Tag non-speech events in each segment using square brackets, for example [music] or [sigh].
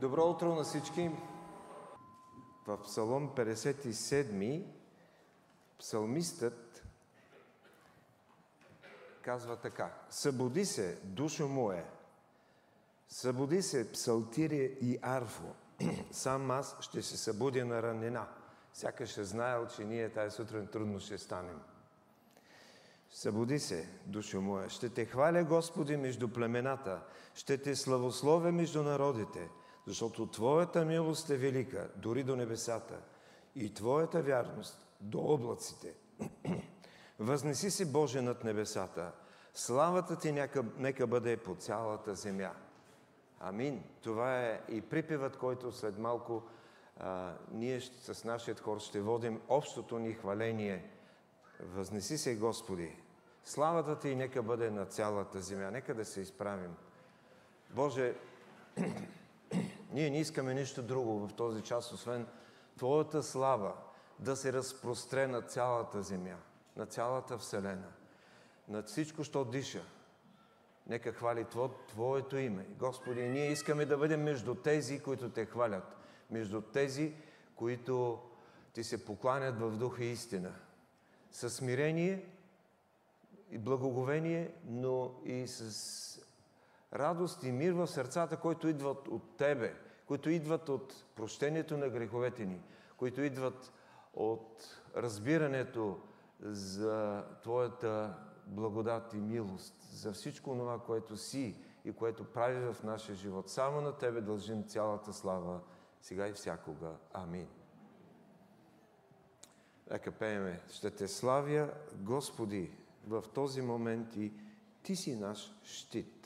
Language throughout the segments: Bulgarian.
Добро утро на всички! В Псалом 57 псалмистът казва така. Събуди се, душо мое, събуди се, псалтири и арфо. [clears throat] Сам аз ще се събудя на ранена. Сякаш е знаел, че ние тази сутрин трудно ще станем. Събуди се, душо моя. Ще те хваля, Господи, между племената. Ще те славословя между народите, защото Твоята милост е велика, дори до небесата, и Твоята вярност до облаците. [clears throat] Възнеси се, Боже, над небесата. Славата Ти нека, нека бъде по цялата земя. Амин. Това е и припевът, който след малко а, ние с нашия хор ще водим общото ни хваление – Възнеси се, Господи. Славата Ти нека бъде на цялата земя. Нека да се изправим. Боже, [clears throat] ние не искаме нищо друго в този час, освен Твоята слава да се разпростре на цялата земя, на цялата Вселена, на всичко, що диша. Нека хвали Твоето име. Господи, ние искаме да бъдем между тези, които Те хвалят, между тези, които Ти се покланят в духа и истина – със смирение и благоговение, но и с радост и мир в сърцата, които идват от Тебе, които идват от прощението на греховете ни, които идват от разбирането за Твоята благодат и милост, за всичко това, което си и което прави в нашия живот. Само на Тебе дължим цялата слава, сега и всякога. Амин. Нека пееме. Ще те славя, Господи, в този момент и Ти си наш щит.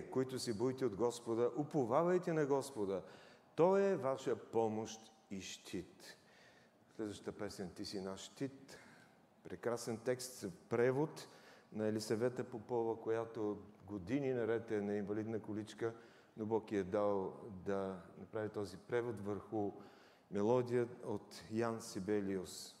Вие, които се боите от Господа, уповавайте на Господа. Той е ваша помощ и щит. Следващата песен Ти си наш щит. Прекрасен текст, превод на Елисавета Попова, която години наред е на инвалидна количка, но Бог е дал да направи този превод върху мелодия от Ян Сибелиус.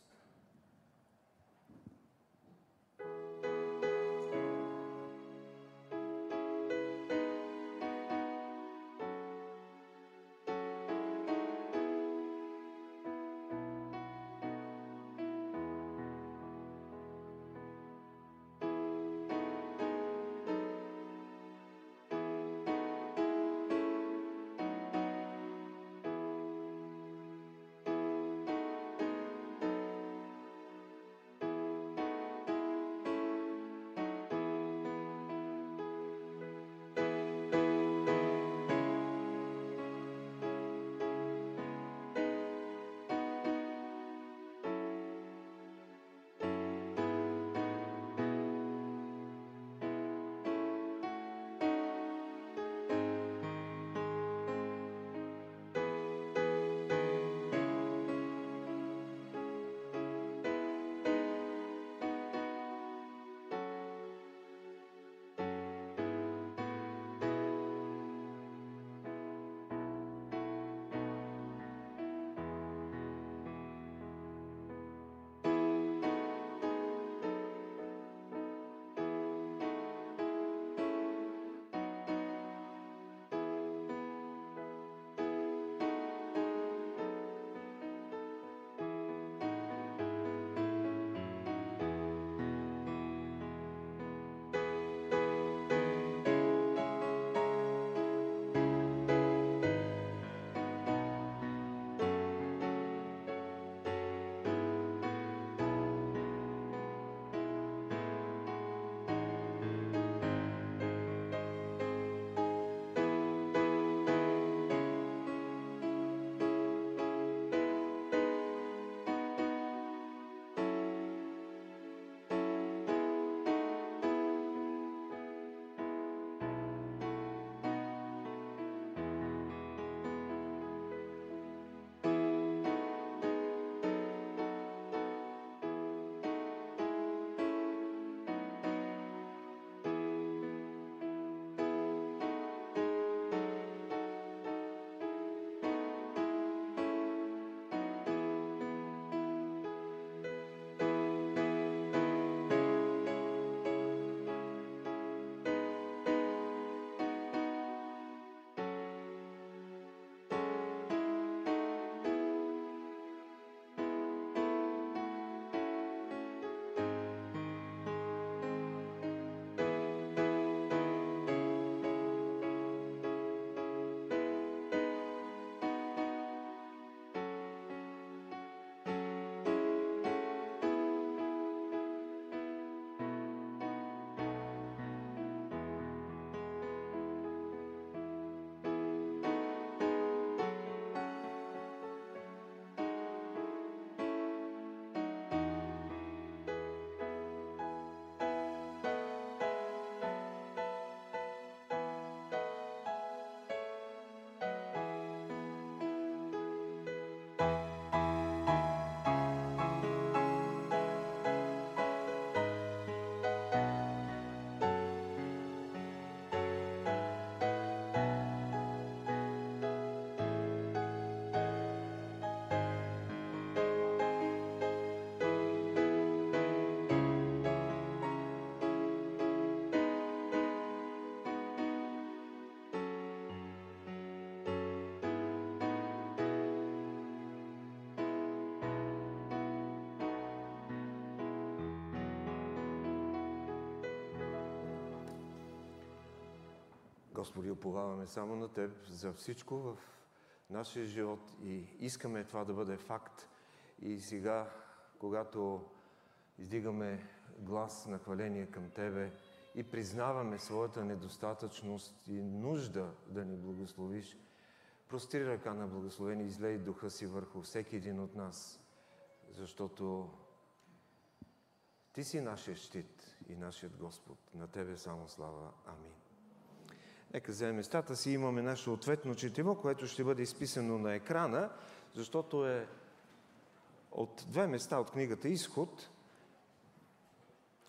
Господи, оповаваме само на Теб за всичко в нашия живот и искаме това да бъде факт. И сега, когато издигаме глас на хваление към Тебе и признаваме своята недостатъчност и нужда да ни благословиш, простри ръка на благословение излей духа си върху всеки един от нас, защото Ти си нашия щит и нашият Господ. На Тебе само слава. Амин. Нека вземем местата си. Имаме нашето ответно четиво, което ще бъде изписано на екрана, защото е от две места от книгата Изход,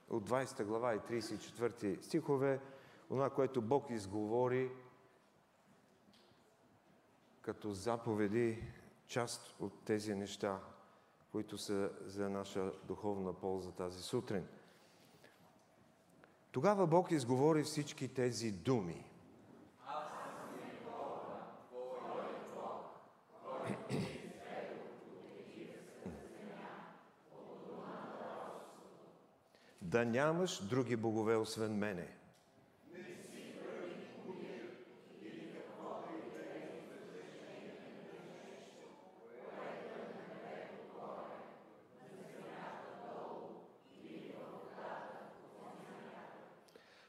от 20 глава и 34 стихове, това, което Бог изговори като заповеди, част от тези неща, които са за наша духовна полза тази сутрин. Тогава Бог изговори всички тези думи. Да нямаш други богове освен мене.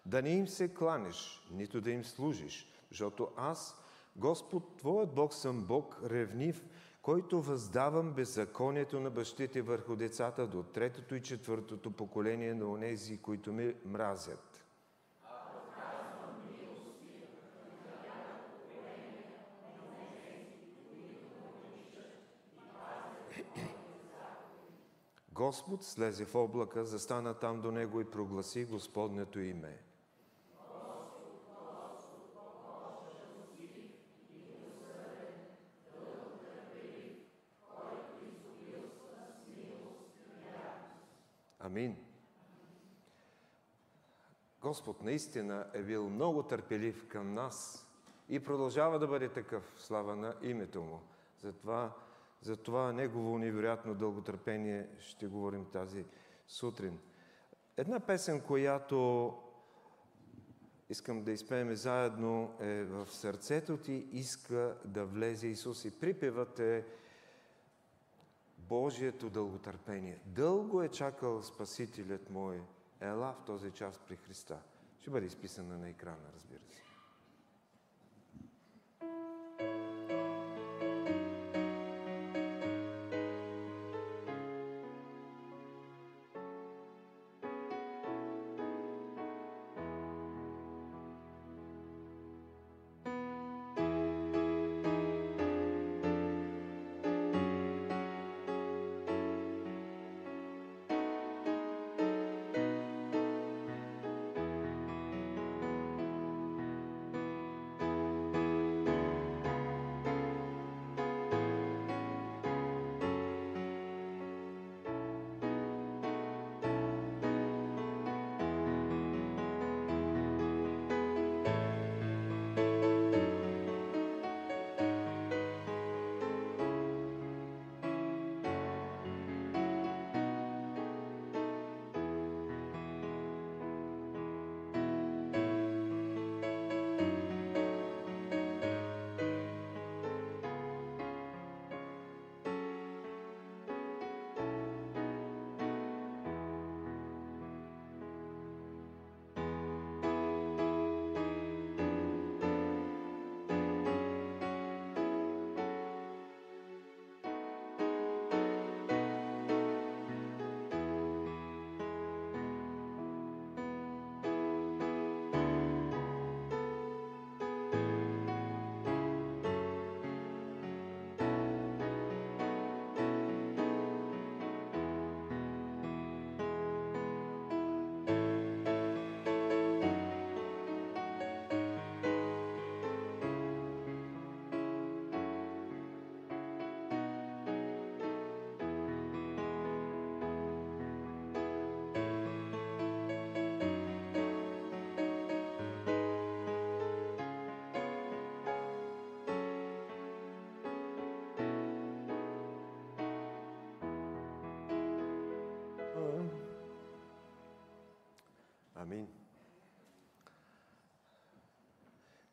Да не им се кланеш, нито да им служиш, защото аз, Господ, Твоят Бог, съм Бог ревнив, който въздавам беззаконието на бащите върху децата до третото и четвъртото поколение на онези, които ме мразят. Господ слезе в облака, застана там до него и прогласи Господнето име. Амин. Господ наистина е бил много търпелив към нас и продължава да бъде такъв. Слава на името Му. Затова, затова Негово невероятно дълготърпение ще говорим тази сутрин. Една песен, която искам да изпеем заедно е в сърцето ти иска да влезе Исус. И припевът е Божието дълготърпение. Дълго е чакал Спасителят мой. Ела в този час при Христа. Ще бъде изписана на екрана, разбира се.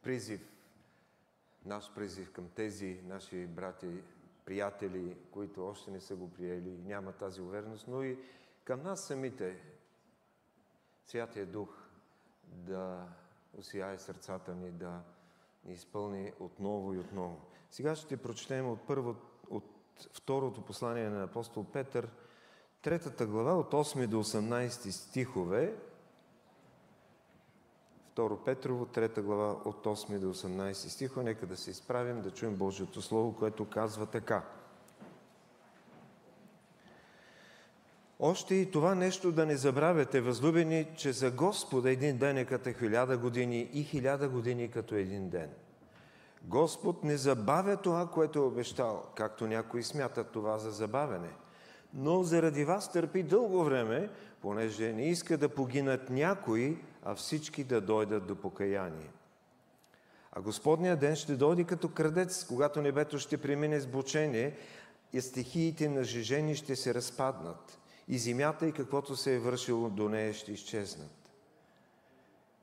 Призив, наш призив към тези наши брати, приятели, които още не са го приели и нямат тази увереност, но и към нас самите, Святия Дух да осияе сърцата ни, да ни изпълни отново и отново. Сега ще прочетем от, първо, от второто послание на апостол Петър, третата глава, от 8 до 18 стихове, 2 Петрово, 3 глава от 8 до 18 стиха. Нека да се изправим, да чуем Божието Слово, което казва така. Още и това нещо да не забравяте, възлюбени, че за Господа един ден е като хиляда години и хиляда години като един ден. Господ не забавя това, което е обещал, както някои смятат това за забавене, но заради вас търпи дълго време, понеже не иска да погинат някои, а всички да дойдат до покаяние. А Господния ден ще дойде като крадец, когато небето ще премине с бучение и стихиите на жежени ще се разпаднат и земята и каквото се е вършило до нея ще изчезнат.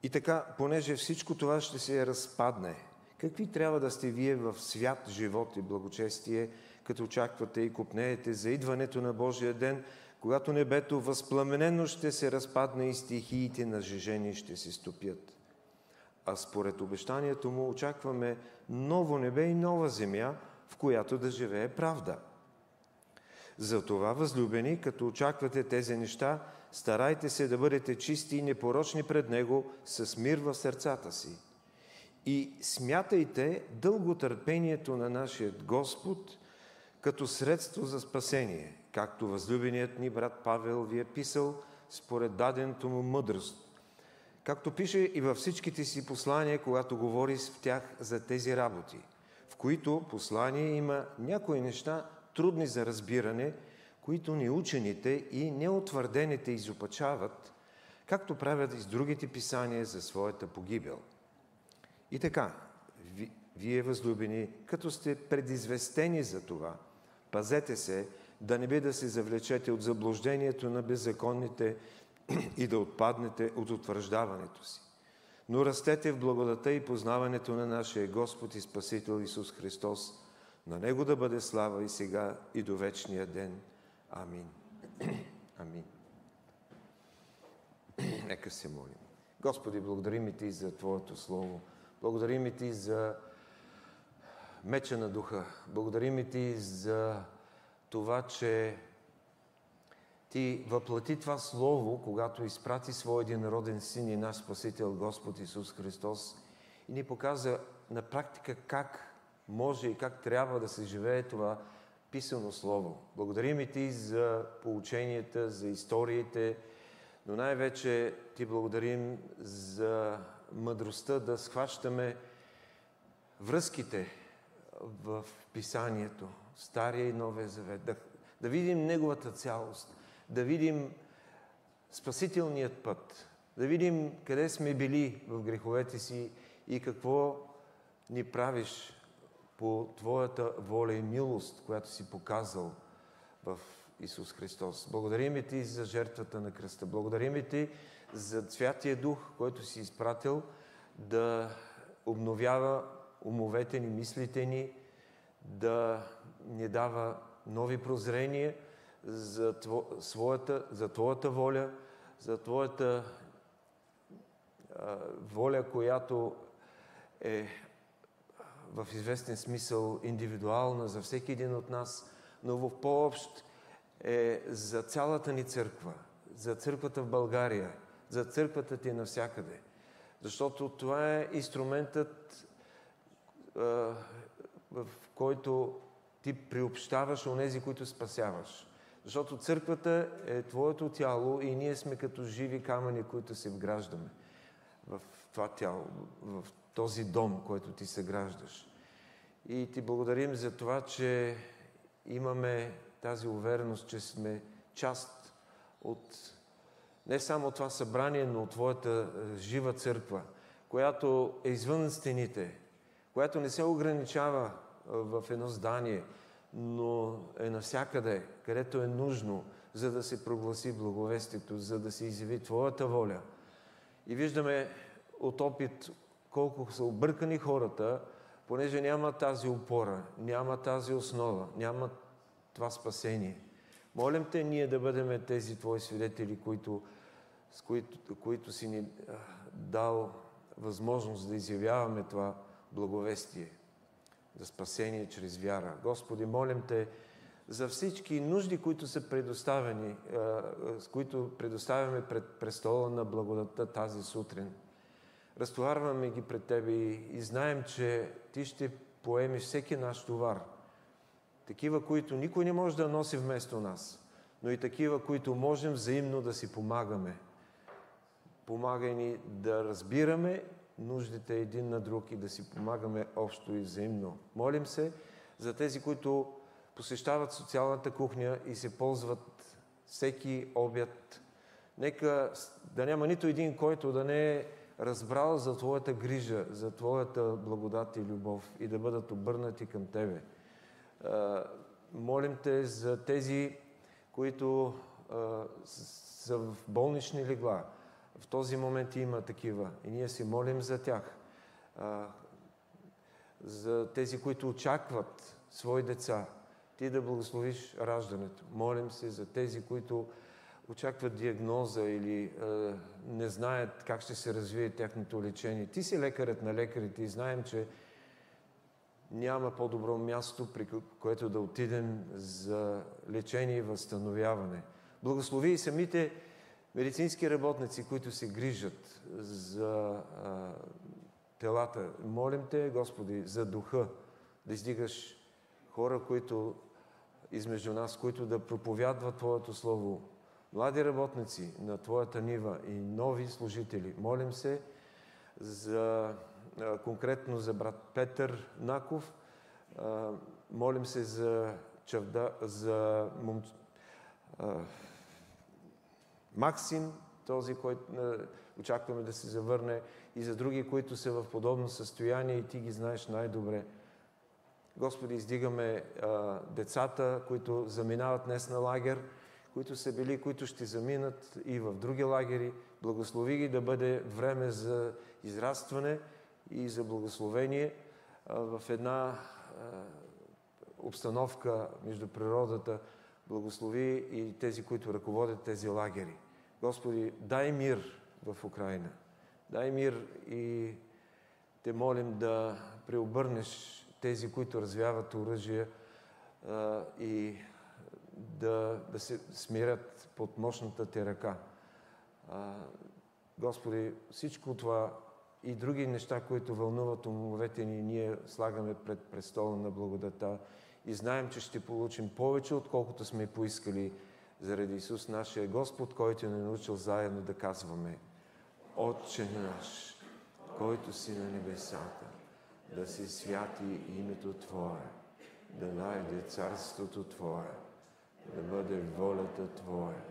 И така, понеже всичко това ще се разпадне, какви трябва да сте вие в свят, живот и благочестие, като очаквате и купнеете за идването на Божия ден, когато небето възпламенено ще се разпадне и стихиите на жежени ще се стопят. А според обещанието му очакваме ново небе и нова земя, в която да живее правда – затова, възлюбени, като очаквате тези неща, старайте се да бъдете чисти и непорочни пред Него с мир в сърцата си. И смятайте дълготърпението на нашия Господ като средство за спасение, както възлюбеният ни брат Павел ви е писал според даденото му мъдрост. Както пише и във всичките си послания, когато говори в тях за тези работи, в които послание има някои неща, трудни за разбиране, които ни учените и неутвърдените изопачават, както правят и с другите писания за своята погибел. И така, вие възлюбени, като сте предизвестени за това, пазете се, да не би да се завлечете от заблуждението на беззаконните и да отпаднете от утвърждаването си. Но растете в благодата и познаването на нашия Господ и Спасител Исус Христос – на Него да бъде слава и сега, и до вечния ден. Амин. [clears throat] Амин. [clears throat] Нека се молим. Господи, благодарим Ти за Твоето Слово. Благодарим Ти за меча на духа. Благодарим Ти за това, че Ти въплати това Слово, когато изпрати Своя единороден Син и наш Спасител Господ Исус Христос и ни показа на практика как може и как трябва да се живее това писано слово. Благодарим и ти за поученията, за историите, но най-вече ти благодарим за мъдростта да схващаме връзките в писанието, Стария и Новия Завет, да, да видим неговата цялост, да видим спасителният път, да видим къде сме били в греховете си и какво ни правиш по Твоята воля и милост, която си показал в Исус Христос. Благодарим Ти за жертвата на кръста. Благодарим Ти за Святия Дух, който си изпратил да обновява умовете ни, мислите ни, да ни дава нови прозрения за, тво, своята, за Твоята воля, за Твоята а, воля, която е в известен смисъл индивидуална за всеки един от нас, но в по-общ е за цялата ни църква, за църквата в България, за църквата ти навсякъде. Защото това е инструментът, в който ти приобщаваш онези, които спасяваш. Защото църквата е твоето тяло и ние сме като живи камъни, които се вграждаме в това тяло, в този дом, който ти съграждаш. И ти благодарим за това, че имаме тази увереност, че сме част от не само това събрание, но от Твоята е, жива църква, която е извън стените, която не се ограничава в едно здание, но е навсякъде, където е нужно, за да се прогласи благовестието, за да се изяви Твоята воля. И виждаме от опит колко са объркани хората, понеже няма тази опора, няма тази основа, няма това спасение. Молим те ние да бъдем тези Твои свидетели, които, с които, които си ни дал възможност да изявяваме това благовестие за спасение чрез вяра. Господи, молим Те за всички нужди, които са предоставени, с които предоставяме пред престола на благодата тази сутрин – разтоварваме ги пред Тебе и, знаем, че Ти ще поемеш всеки наш товар. Такива, които никой не може да носи вместо нас, но и такива, които можем взаимно да си помагаме. Помагай ни да разбираме нуждите един на друг и да си помагаме общо и взаимно. Молим се за тези, които посещават социалната кухня и се ползват всеки обяд. Нека да няма нито един, който да не е разбрал за Твоята грижа, за Твоята благодат и любов и да бъдат обърнати към Тебе. Молим Те за тези, които са в болнични легла. В този момент има такива и ние си молим за тях. За тези, които очакват свои деца, Ти да благословиш раждането. Молим се за тези, които очакват диагноза или е, не знаят как ще се развие тяхното лечение. Ти си лекарът на лекарите и знаем, че няма по-добро място, при което да отидем за лечение и възстановяване. Благослови и самите медицински работници, които се грижат за а, телата. Молим Те, Господи, за духа, да издигаш хора, които измежду нас, които да проповядват Твоето Слово, млади работници на Твоята нива и нови служители. Молим се за, конкретно за брат Петър Наков. Молим се за, чавда, за мом... Максим, този, който очакваме да се завърне, и за други, които са в подобно състояние и Ти ги знаеш най-добре. Господи, издигаме а, децата, които заминават днес на лагер – които са били, които ще заминат и в други лагери. Благослови ги да бъде време за израстване и за благословение в една обстановка между природата. Благослови и тези, които ръководят тези лагери. Господи, дай мир в Украина. Дай мир и те молим да преобърнеш тези, които развяват оръжие и да, да се смирят под мощната ти ръка. Господи, всичко това и други неща, които вълнуват умовете ни, ние слагаме пред престола на благодата и знаем, че ще получим повече, отколкото сме поискали заради Исус, нашия Господ, който ни е научил заедно да казваме Отче наш, който си на небесата, да се святи името Твое, да найде царството Твое, да бъде волята Твоя,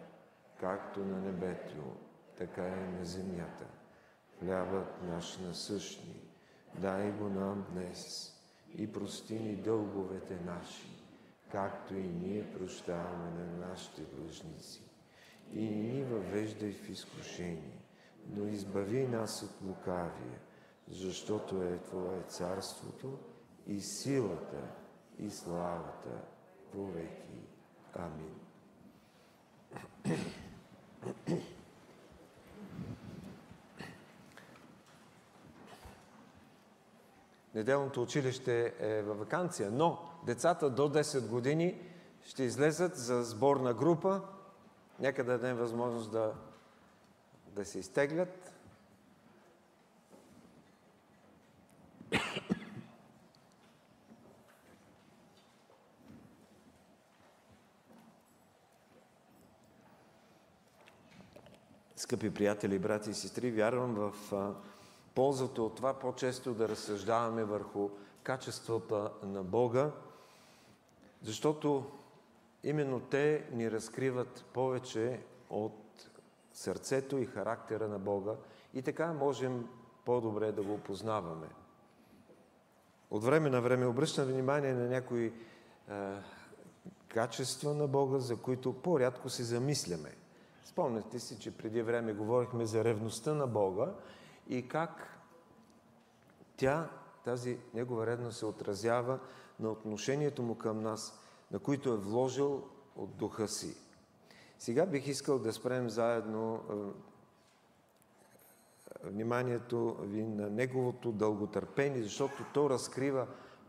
както на небето, така и на земята. Хлябът наш насъщни, дай го нам днес и прости ни дълговете наши, както и ние прощаваме на нашите длъжници. И ни въвеждай в изкушение, но избави нас от лукавия, защото е Твое царството и силата и славата веки. Амин. Неделното училище е във вакансия, но децата до 10 години ще излезат за сборна група. Нека да дадем възможност да, да се изтеглят. Скъпи приятели, брати и сестри, вярвам в ползата от това по-често да разсъждаваме върху качествата на Бога, защото именно те ни разкриват повече от сърцето и характера на Бога и така можем по-добре да го познаваме. От време на време обръщам внимание на някои е, качества на Бога, за които по-рядко се замисляме – Спомняте си, че преди време говорихме за ревността на Бога и как тя, тази негова ревност се отразява на отношението му към нас, на които е вложил от духа си. Сега бих искал да спрем заедно вниманието ви на неговото дълготърпение, защото то разкрива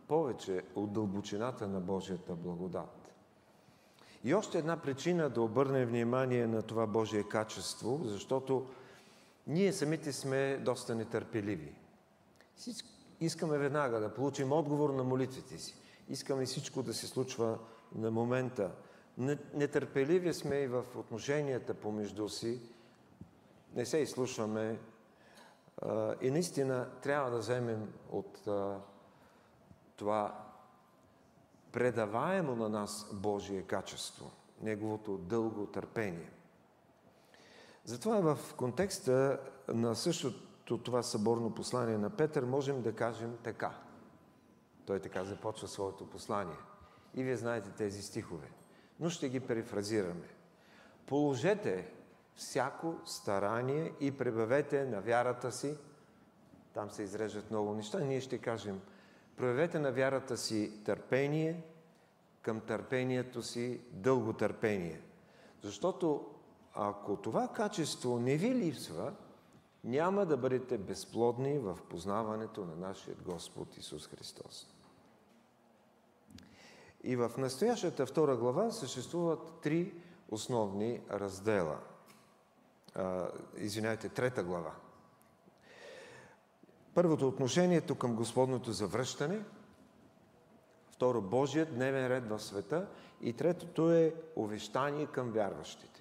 повече от дълбочината на Божията благодат. И още една причина да обърнем внимание на това Божие качество, защото Ние самите сме доста нетърпеливи. Искаме веднага да получим отговор на молитвите си. Искаме всичко да се случва на момента. Нетърпеливи сме и в отношенията помежду си. Не се изслушваме. И наистина трябва да вземем от това предаваемо на нас Божие качество, Неговото дълго търпение. Затова в контекста на същото това съборно послание на Петър можем да кажем така. Той така започва своето послание. И вие знаете тези стихове. Но ще ги перифразираме. Положете всяко старание и пребавете на вярата си. Там се изрежат много неща. Ние ще кажем, проявете на вярата си търпение, към търпението си дълго търпение. Защото ако това качество не ви липсва, няма да бъдете безплодни в познаването на нашия Господ Исус Христос. И в настоящата втора глава съществуват три основни раздела. извинявайте, трета глава. Първото отношението към Господното завръщане, второ Божият дневен ред в света и третото е увещание към вярващите.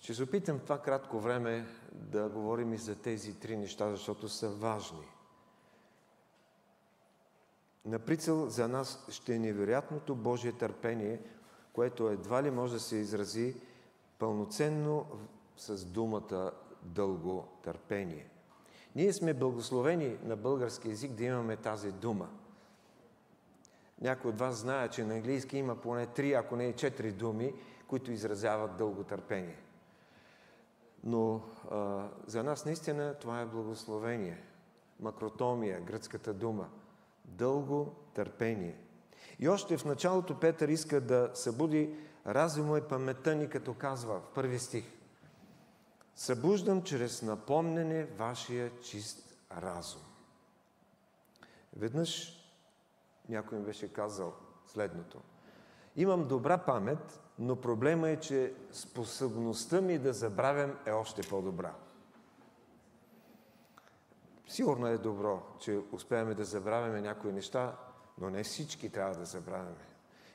Ще се опитам това кратко време да говорим и за тези три неща, защото са важни. На прицел за нас ще е невероятното Божие търпение, което едва ли може да се изрази пълноценно с думата дълго търпение. Ние сме благословени на български язик да имаме тази дума. Някой от вас знае, че на английски има поне три, ако не и четири думи, които изразяват дълго търпение. Но а, за нас наистина това е благословение. Макротомия, гръцката дума. Дълго търпение. И още в началото Петър иска да събуди разума и паметта ни, като казва в първи стих. Събуждам чрез напомнене вашия чист разум. Веднъж някой ми беше казал следното. Имам добра памет, но проблема е, че способността ми да забравям е още по-добра. Сигурно е добро, че успеем да забравяме някои неща, но не всички трябва да забравяме.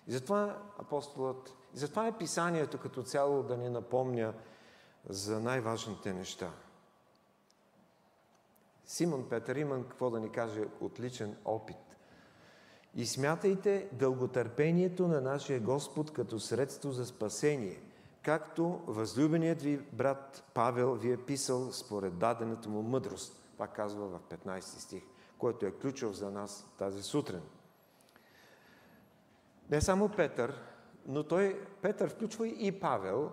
И затова апостолът, и затова е писанието като цяло да ни напомня за най-важните неща. Симон Петър има какво да ни каже отличен опит. И смятайте дълготърпението на нашия Господ като средство за спасение, както възлюбеният ви брат Павел ви е писал според дадената му мъдрост. Това казва в 15 стих, който е ключов за нас тази сутрин. Не само Петър, но той, Петър включва и Павел,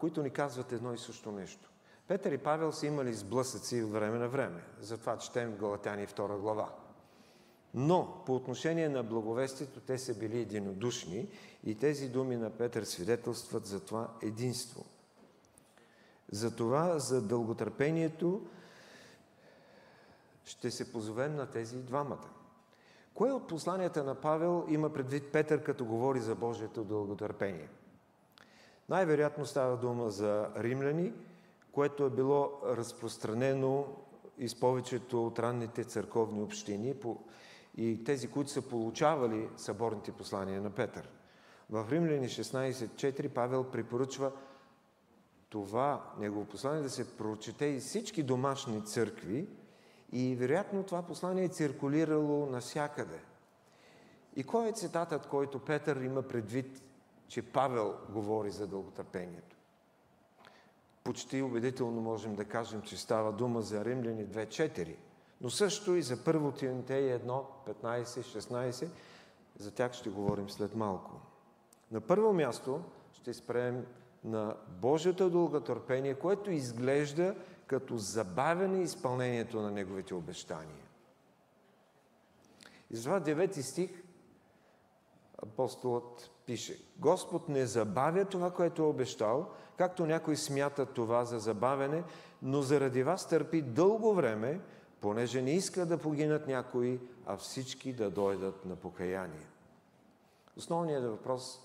които ни казват едно и също нещо. Петър и Павел са имали сблъсъци от време на време. Затова четем Галатяни 2 глава. Но по отношение на благовестието те са били единодушни и тези думи на Петър свидетелстват за това единство. За това, за дълготърпението, ще се позовем на тези двамата. Кое от посланията на Павел има предвид Петър, като говори за Божието дълготърпение? Най-вероятно става дума за римляни, което е било разпространено из повечето от ранните църковни общини и тези, които са получавали съборните послания на Петър. В Римляни 16.4 Павел препоръчва това негово послание да се прочете и всички домашни църкви и вероятно това послание е циркулирало навсякъде. И кой е цитатът, който Петър има предвид, че Павел говори за дълготърпението? Почти убедително можем да кажем, че става дума за Римляни 2.4, но също и за първо Тимотей 1, 15, 16, за тях ще говорим след малко. На първо място ще спрем на Божието дълготърпение, което изглежда като забавяне изпълнението на Неговите обещания. И затова 9 стих апостолът пише Господ не забавя това, което е обещал, както някой смята това за забавяне, но заради вас търпи дълго време, понеже не иска да погинат някои, а всички да дойдат на покаяние. Основният въпрос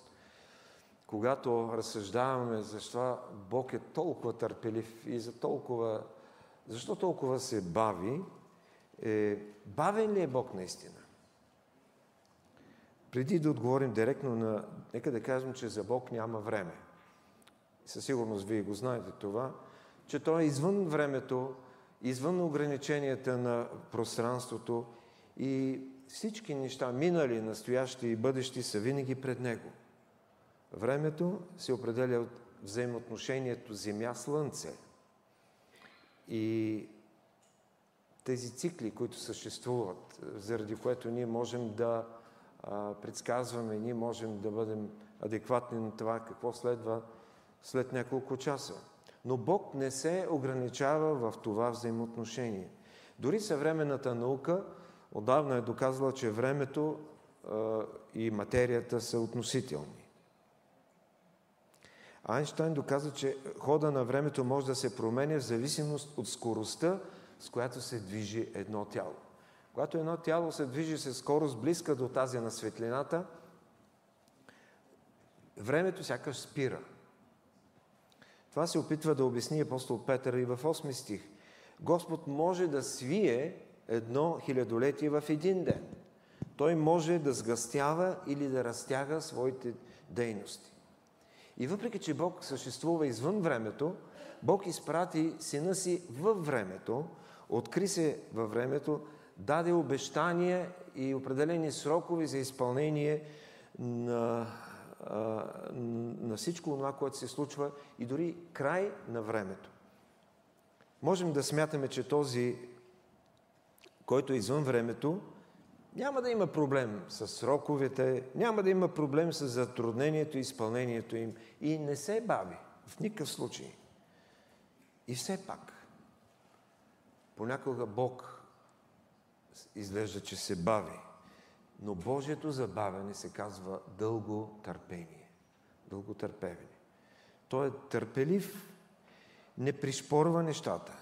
когато разсъждаваме защо Бог е толкова търпелив и за толкова, защо толкова се бави, е, бавен ли е Бог наистина? Преди да отговорим директно на... Нека да кажем, че за Бог няма време. Със сигурност вие го знаете това, че Той е извън времето, извън ограниченията на пространството и всички неща, минали, настоящи и бъдещи, са винаги пред Него. Времето се определя от взаимоотношението Земя-Слънце. И тези цикли, които съществуват, заради което ние можем да предсказваме, ние можем да бъдем адекватни на това какво следва след няколко часа. Но Бог не се ограничава в това взаимоотношение. Дори съвременната наука отдавна е доказала, че времето и материята са относителни. Айнштайн доказа, че хода на времето може да се променя в зависимост от скоростта, с която се движи едно тяло. Когато едно тяло се движи с скорост близка до тази на светлината, времето сякаш спира. Това се опитва да обясни апостол Петър и в 8 стих. Господ може да свие едно хилядолетие в един ден. Той може да сгъстява или да разтяга своите дейности. И въпреки, че Бог съществува извън времето, Бог изпрати сина си във времето, откри се във времето, даде обещания и определени срокове за изпълнение на, на всичко това, което се случва и дори край на времето. Можем да смятаме, че този, който е извън времето, няма да има проблем с сроковете, няма да има проблем с затруднението и изпълнението им и не се бави в никакъв случай. И все пак, понякога Бог изглежда, че се бави, но Божието забавяне се казва дълго търпение. Дълго търпение. Той е търпелив, не пришпорва нещата.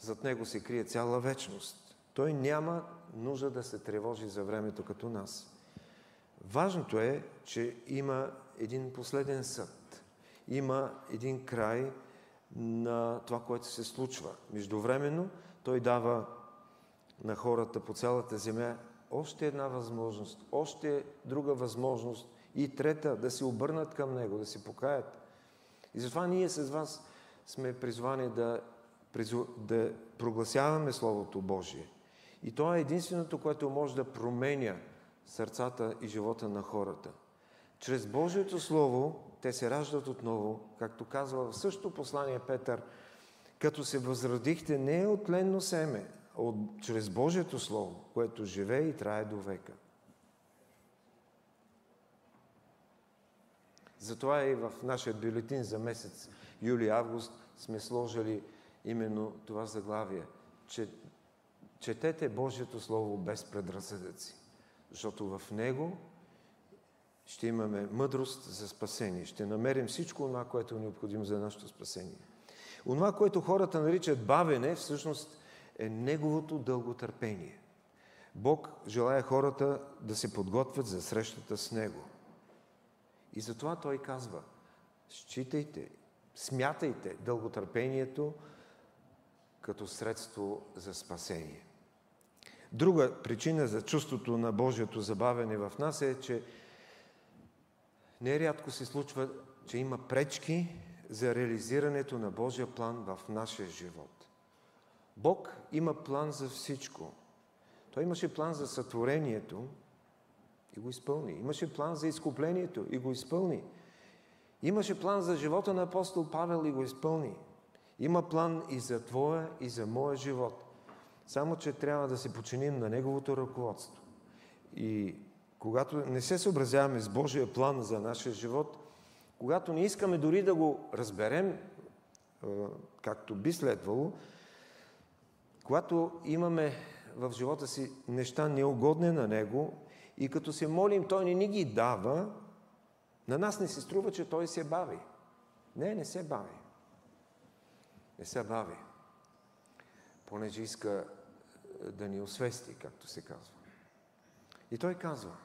Зад него се крие цяла вечност. Той няма нужда да се тревожи за времето като нас. Важното е, че има един последен съд. Има един край на това, което се случва. Междувременно той дава на хората по цялата земя още една възможност, още друга възможност и трета да се обърнат към Него, да се покаят. И затова ние с вас сме призвани да, да прогласяваме Словото Божие. И то е единственото, което може да променя сърцата и живота на хората. Чрез Божието Слово те се раждат отново, както казва в същото послание Петър, като се възродихте не от тленно семе, а от, чрез Божието Слово, което живее и трае до века. Затова и в нашия бюлетин за месец юли-август сме сложили именно това заглавие, че четете Божието Слово без предразсъдъци, защото в него ще имаме мъдрост за спасение. Ще намерим всичко това, което е необходимо за нашето спасение. Онова, което хората наричат бавене, всъщност е неговото дълготърпение. Бог желая хората да се подготвят за срещата с Него. И затова Той казва, считайте, смятайте дълготърпението като средство за спасение. Друга причина за чувството на Божието забавене в нас е, че нерядко се случва, че има пречки за реализирането на Божия план в нашия живот. Бог има план за всичко. Той имаше план за сътворението и го изпълни. Имаше план за изкуплението и го изпълни. Имаше план за живота на апостол Павел и го изпълни. Има план и за твоя, и за моя живот. Само, че трябва да се починим на Неговото ръководство. И когато не се съобразяваме с Божия план за нашия живот, когато не искаме дори да го разберем, както би следвало, когато имаме в живота си неща неугодни на Него и като се молим, Той не ни ги дава, на нас не се струва, че Той се бави. Не, не се бави. Не се бави понеже иска да ни освести, както се казва. И той казва,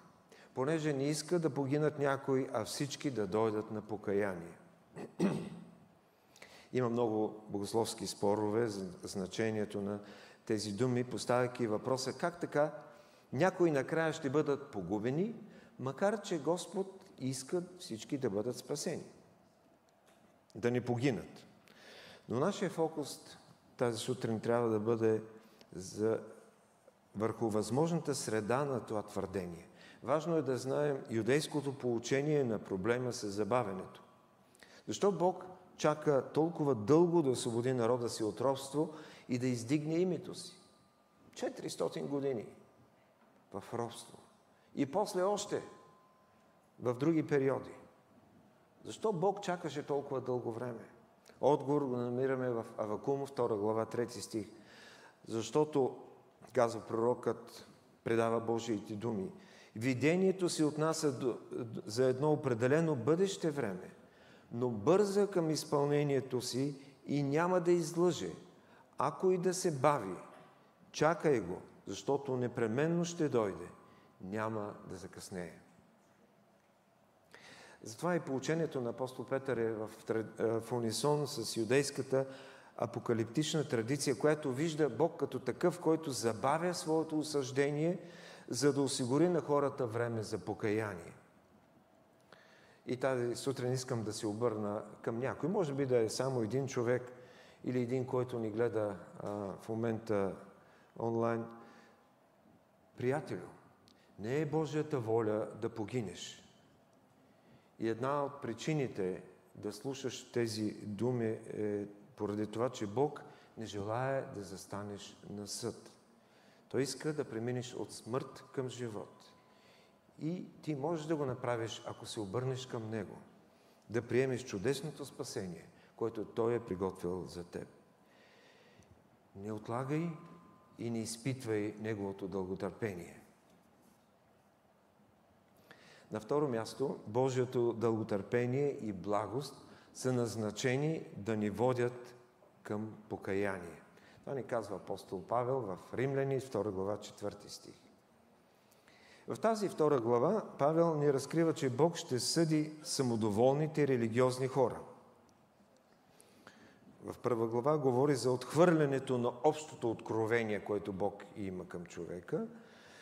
понеже не иска да погинат някои, а всички да дойдат на покаяние. [clears throat] Има много богословски спорове за значението на тези думи, поставяйки въпроса как така някои накрая ще бъдат погубени, макар че Господ иска всички да бъдат спасени, да не погинат. Но нашия фокус тази сутрин трябва да бъде за, върху възможната среда на това твърдение. Важно е да знаем юдейското получение на проблема с забавенето. Защо Бог чака толкова дълго да освободи народа си от робство и да издигне името си? 400 години в робство. И после още в други периоди. Защо Бог чакаше толкова дълго време? Отговор го намираме в Авакум, 2 глава, 3 стих. Защото, казва пророкът, предава Божиите думи, видението се отнася до, за едно определено бъдеще време, но бърза към изпълнението си и няма да излъже. Ако и да се бави, чакай го, защото непременно ще дойде, няма да закъснее. Затова и получението на апостол Петър е в, в унисон с юдейската апокалиптична традиция, която вижда Бог като такъв, който забавя своето осъждение, за да осигури на хората време за покаяние. И тази сутрин искам да се обърна към някой. Може би да е само един човек или един, който ни гледа а, в момента онлайн. Приятелю, не е Божията воля да погинеш. И една от причините да слушаш тези думи е поради това, че Бог не желая да застанеш на съд. Той иска да преминеш от смърт към живот. И ти можеш да го направиш, ако се обърнеш към Него. Да приемеш чудесното спасение, което Той е приготвил за теб. Не отлагай и не изпитвай Неговото дълготърпение. На второ място, Божието дълготърпение и благост са назначени да ни водят към покаяние. Това ни казва апостол Павел в Римляни, 2 глава, 4 стих. В тази втора глава Павел ни разкрива, че Бог ще съди самодоволните религиозни хора. В първа глава говори за отхвърлянето на общото откровение, което Бог има към човека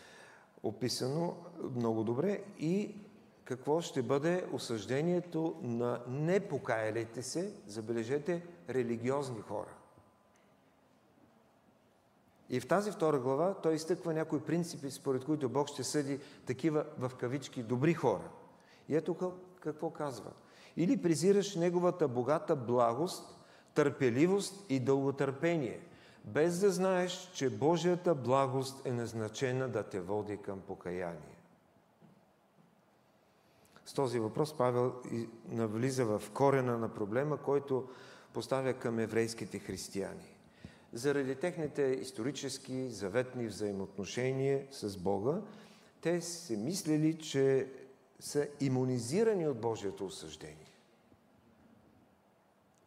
– описано много добре и какво ще бъде осъждението на непокаялите се, забележете, религиозни хора. И в тази втора глава той изтъква някои принципи, според които Бог ще съди такива в кавички добри хора. И ето какво казва. Или презираш Неговата богата благост, търпеливост и дълготърпение – без да знаеш, че Божията благост е назначена да те води към покаяние. С този въпрос Павел навлиза в корена на проблема, който поставя към еврейските християни. Заради техните исторически, заветни взаимоотношения с Бога, те се мислили, че са иммунизирани от Божието осъждение.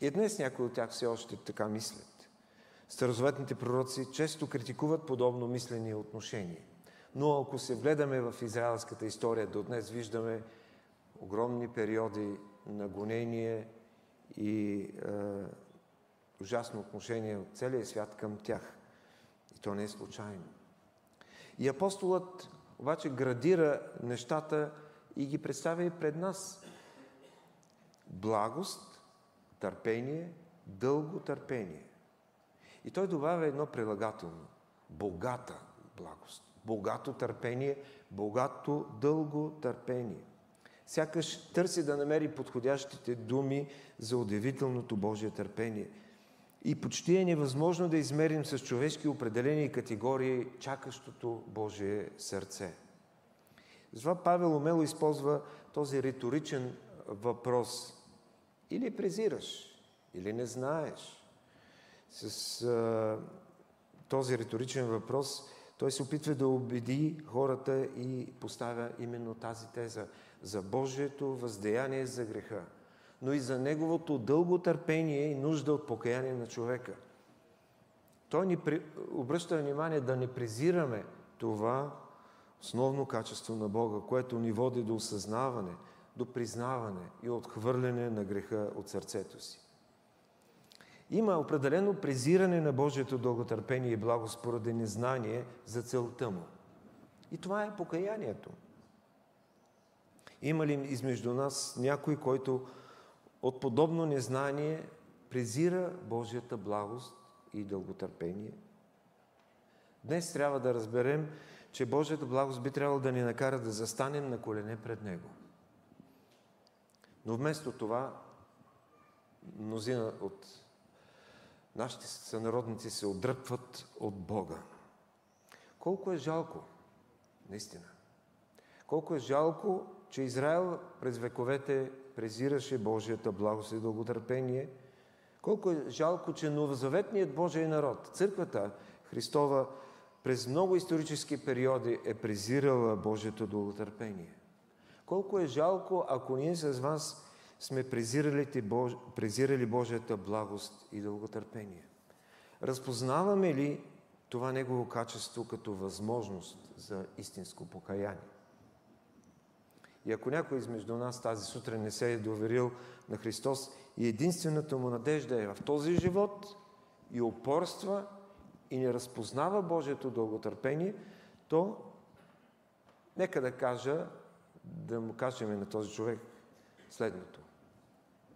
И днес някои от тях все още така мислят. Старозаветните пророци често критикуват подобно мислене и отношение. Но ако се вгледаме в израелската история, до днес виждаме огромни периоди на гонение и е, ужасно отношение от целия свят към тях. И то не е случайно. И апостолът обаче градира нещата и ги представя и пред нас. Благост, търпение, дълго търпение. И той добавя едно прилагателно. Богата благост. Богато търпение, богато дълго търпение. Сякаш търси да намери подходящите думи за удивителното Божие търпение. И почти е невъзможно да измерим с човешки определени категории чакащото Божие сърце. Затова Павел умело използва този риторичен въпрос. Или презираш, или не знаеш, с а, този риторичен въпрос, той се опитва да убеди хората и поставя именно тази теза за Божието въздеяние за греха, но и за неговото дълго търпение и нужда от покаяние на човека. Той ни при... обръща внимание да не презираме това основно качество на Бога, което ни води до осъзнаване, до признаване и отхвърляне на греха от сърцето си. Има определено презиране на Божието дълготърпение и благост поради незнание за целта му. И това е покаянието. Има ли измежду нас някой, който от подобно незнание презира Божията благост и дълготърпение? Днес трябва да разберем, че Божията благост би трябвало да ни накара да застанем на колене пред Него. Но вместо това, мнозина от нашите сънародници се отдръпват от Бога. Колко е жалко, наистина. Колко е жалко, че Израел през вековете презираше Божията благост и дълготърпение. Колко е жалко, че новозаветният Божий народ, църквата Христова, през много исторически периоди е презирала Божието дълготърпение. Колко е жалко, ако ние с вас сме презирали, Бож... презирали Божията благост и дълготърпение. Разпознаваме ли това Негово качество като възможност за истинско покаяние? И ако някой измежду нас тази сутрин не се е доверил на Христос и единствената му надежда е в този живот и упорства и не разпознава Божието дълготърпение, то нека да кажа, да му кажем на този човек следното.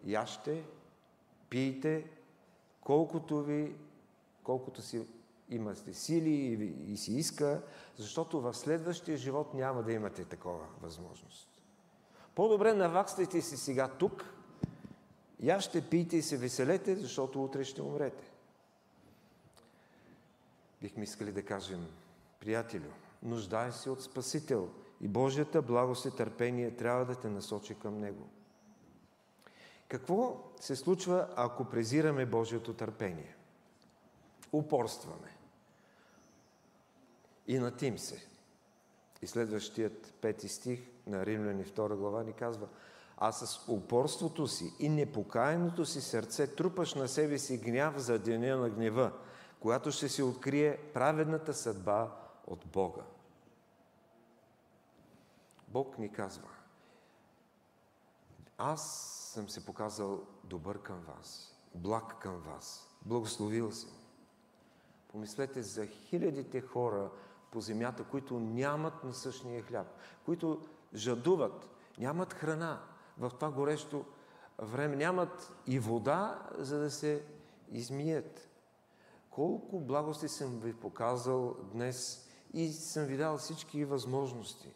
Яще, пийте, колкото ви, колкото си имате сили и, и си иска, защото в следващия живот няма да имате такова възможност. По-добре навакствайте си сега тук, я ще пийте и се веселете, защото утре ще умрете. Бихме искали да кажем, приятелю, нуждай се от Спасител и Божията благост и търпение трябва да те насочи към Него. Какво се случва, ако презираме Божието търпение? Упорстваме. И натим се. И следващият пети стих на Римляни 2 глава ни казва а с упорството си и непокаяното си сърце трупаш на себе си гняв за деня на гнева, когато ще се открие праведната съдба от Бога. Бог ни казва, аз съм се показал добър към вас, благ към вас, благословил съм. Помислете за хилядите хора по земята, които нямат насъщния хляб, които жадуват, нямат храна в това горещо време, нямат и вода, за да се измият. Колко благости съм ви показал днес и съм ви дал всички възможности.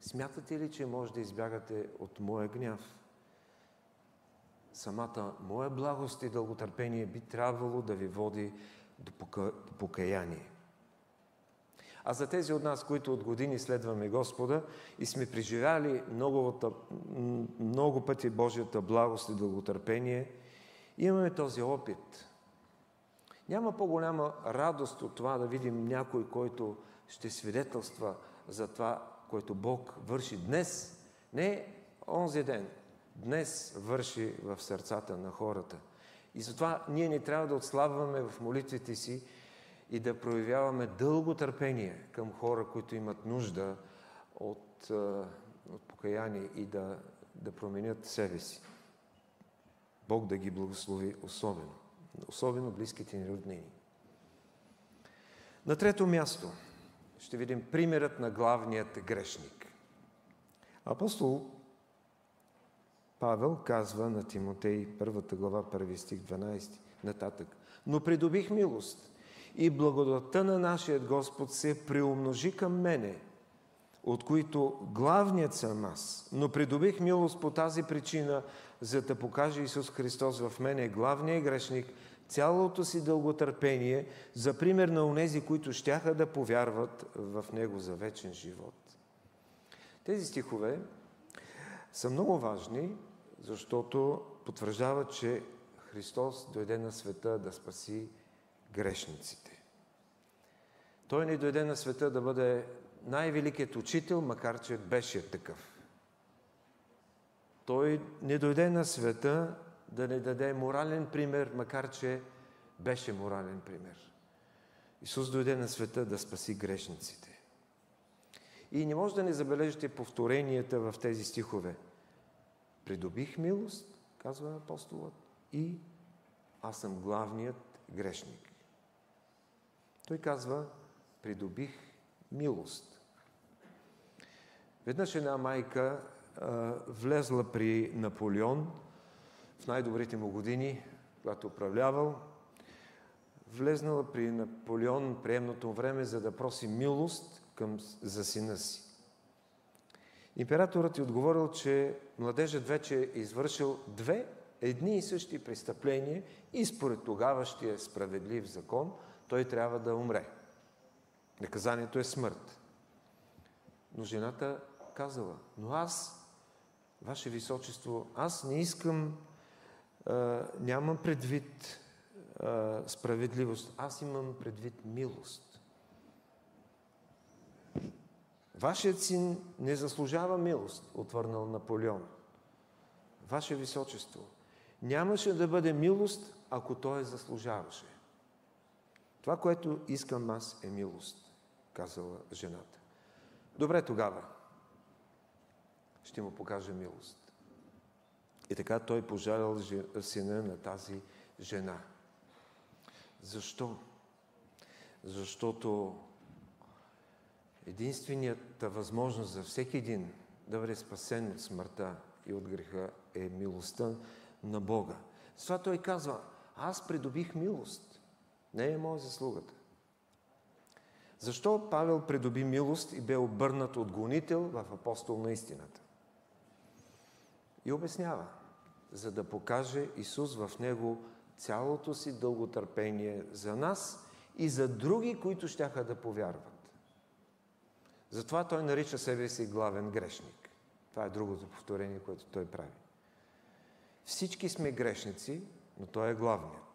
Смятате ли, че може да избягате от моя гняв? Самата моя благост и дълготърпение би трябвало да ви води до покаяние. А за тези от нас, които от години следваме Господа и сме преживяли много, много пъти Божията благост и дълготърпение, имаме този опит. Няма по-голяма радост от това да видим някой, който ще свидетелства за това, което Бог върши днес, не онзи ден, днес върши в сърцата на хората. И затова ние не трябва да отслабваме в молитвите си и да проявяваме дълго търпение към хора, които имат нужда от, от покаяние и да, да променят себе си. Бог да ги благослови особено. Особено близките ни роднини. На трето място ще видим примерът на главният грешник. Апостол Павел казва на Тимотей, първата глава, първи стих, 12, нататък. Но придобих милост и благодата на нашия Господ се приумножи към мене, от които главният съм аз. Но придобих милост по тази причина, за да покаже Исус Христос в мене, главният грешник, цялото си дълготърпение, за пример на онези, които щяха да повярват в Него за вечен живот. Тези стихове са много важни, защото потвърждават, че Христос дойде на света да спаси грешниците. Той не дойде на света да бъде най-великият учител, макар че беше такъв. Той не дойде на света да не даде морален пример, макар че беше морален пример. Исус дойде на света да спаси грешниците. И не може да не забележите повторенията в тези стихове. Придобих милост, казва апостолът, и аз съм главният грешник. Той казва, придобих милост. Веднъж една майка а, влезла при Наполеон в най-добрите му години, когато управлявал, влезнала при Наполеон приемното време, за да проси милост към, за сина си. Императорът е отговорил, че младежът вече е извършил две едни и същи престъпления и според тогаващия справедлив закон той трябва да умре. Наказанието е смърт. Но жената казала, но аз, Ваше Височество, аз не искам, а, нямам предвид а, справедливост, аз имам предвид милост. Вашият син не заслужава милост, отвърнал Наполеон. Ваше Височество, нямаше да бъде милост, ако той заслужаваше. Това, което искам аз е милост, казала жената. Добре тогава. Ще му покажа милост. И така той пожалял сина на тази жена. Защо? Защото единствената възможност за всеки един да бъде спасен от смъртта и от греха е милостта на Бога. С това той казва, аз придобих милост. Не е моя заслугата. Защо Павел придоби милост и бе обърнат от гонител в апостол на истината? И обяснява, за да покаже Исус в него цялото си дълготърпение за нас и за други, които щяха да повярват. Затова той нарича себе си главен грешник. Това е другото повторение, което той прави. Всички сме грешници, но той е главният.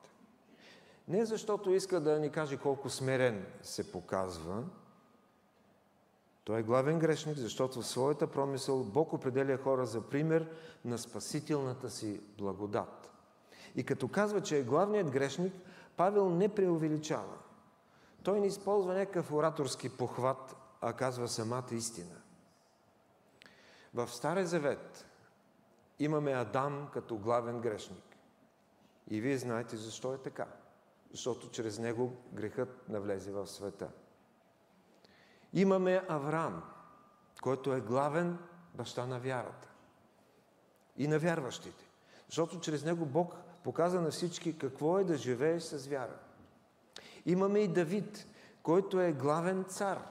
Не защото иска да ни каже колко смирен се показва. Той е главен грешник, защото в своята промисъл Бог определя хора за пример на спасителната си благодат. И като казва, че е главният грешник, Павел не преувеличава. Той не използва някакъв ораторски похват, а казва самата истина. В Стария Завет имаме Адам като главен грешник. И вие знаете защо е така. Защото чрез него грехът навлезе в света. Имаме Авраам, който е главен баща на вярата. И на вярващите. Защото чрез него Бог показа на всички какво е да живееш с вяра. Имаме и Давид, който е главен цар.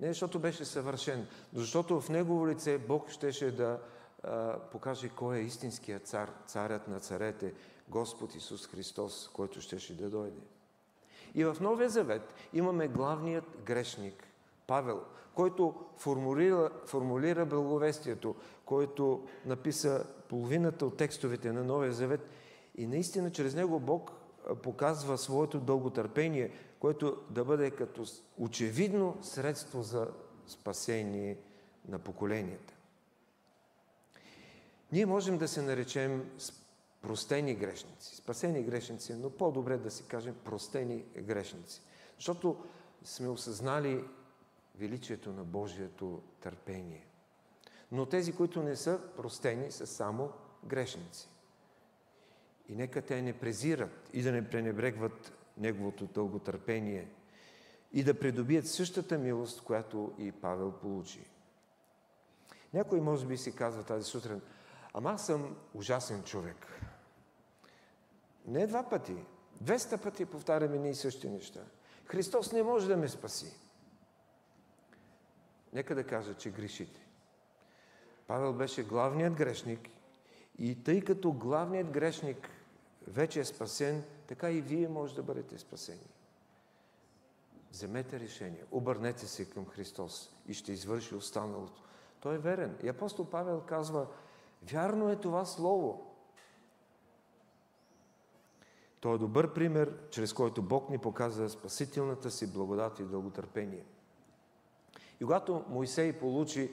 Не защото беше съвършен, но защото в негово лице Бог щеше да а, покаже кой е истинският цар, царят на царете, Господ Исус Христос, който щеше да дойде. И в Новия Завет имаме главният грешник, Павел, който формулира, формулира благовестието, който написа половината от текстовете на Новия Завет и наистина чрез него Бог показва своето дълготърпение, което да бъде като очевидно средство за спасение на поколенията. Ние можем да се наречем простени грешници, спасени грешници, но по-добре да си кажем простени грешници. Защото сме осъзнали величието на Божието търпение. Но тези, които не са простени, са само грешници. И нека те не презират и да не пренебрегват Неговото дълготърпение и да придобият същата милост, която и Павел получи. Някой може би си казва тази сутрин, ама аз съм ужасен човек. Не два пъти, 200 пъти повтаряме ние същи неща. Христос не може да ме спаси. Нека да кажа, че грешите. Павел беше главният грешник и тъй като главният грешник вече е спасен, така и вие може да бъдете спасени. Вземете решение, обърнете се към Христос и ще извърши останалото. Той е верен. И апостол Павел казва, вярно е това слово. Той е добър пример, чрез който Бог ни показва спасителната си благодат и дълготърпение. И когато Моисей получи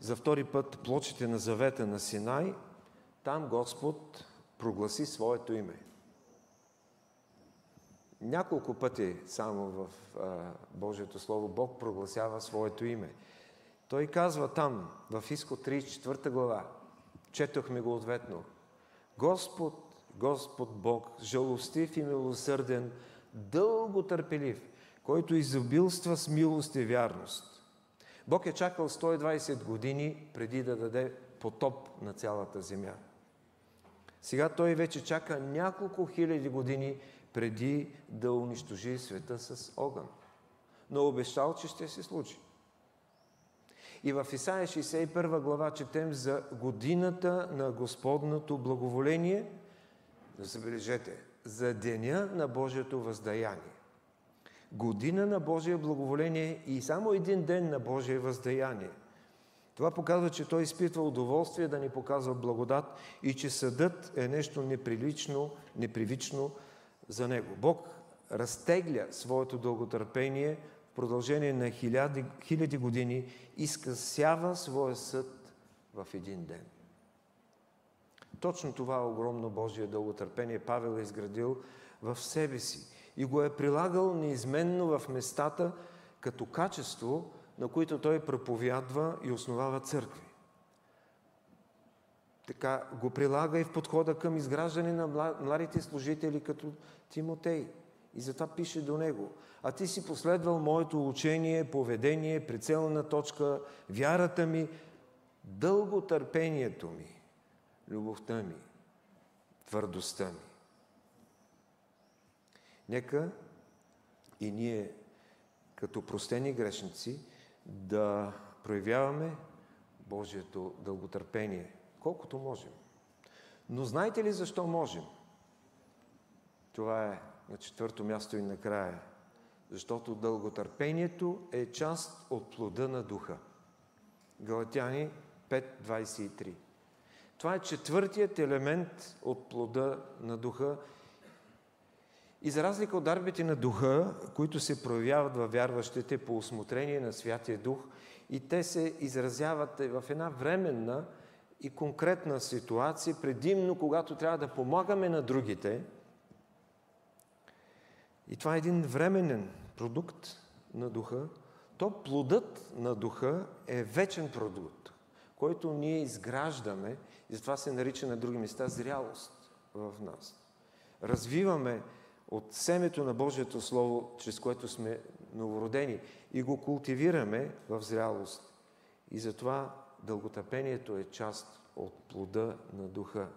за втори път плочите на завета на Синай, там Господ прогласи своето име. Няколко пъти само в а, Божието Слово Бог прогласява своето име. Той казва там, в Изход 34 глава, четохме го ответно. Господ, Господ Бог, жалостив и милосърден, дълго търпелив, който изобилства с милост и вярност. Бог е чакал 120 години преди да даде потоп на цялата земя. Сега той вече чака няколко хиляди години преди да унищожи света с огън. Но обещал, че ще се случи. И в Исаия 61 глава четем за годината на Господното благоволение, забележете, за деня на Божието въздаяние. Година на Божие благоволение и само един ден на Божие въздаяние. Това показва, че Той изпитва удоволствие да ни показва благодат и че съдът е нещо неприлично, непривично за Него. Бог разтегля своето дълготърпение в продължение на хиляди, хиляди години и скъсява своя съд в един ден. Точно това огромно Божие дълготърпение Павел е изградил в себе си и го е прилагал неизменно в местата като качество, на които той проповядва и основава църкви. Така го прилага и в подхода към изграждане на младите служители като Тимотей. И затова пише до него. А ти си последвал моето учение, поведение, прицелна точка, вярата ми, дълго търпението ми, любовта ми, твърдостта ми. Нека и ние, като простени грешници, да проявяваме Божието дълготърпение, колкото можем. Но знаете ли защо можем? Това е на четвърто място и накрая. Защото дълготърпението е част от плода на духа. Галатяни 5.23 Това е четвъртият елемент от плода на духа и за разлика от дарбите на духа, които се проявяват във вярващите по осмотрение на Святия Дух, и те се изразяват в една временна и конкретна ситуация, предимно когато трябва да помагаме на другите. И това е един временен продукт на духа, то плодът на духа е вечен продукт, който ние изграждаме и затова се нарича на други места зрялост в нас. Развиваме от семето на Божието Слово, чрез което сме новородени и го култивираме в зрялост. И затова дълготъпението е част от плода на духа.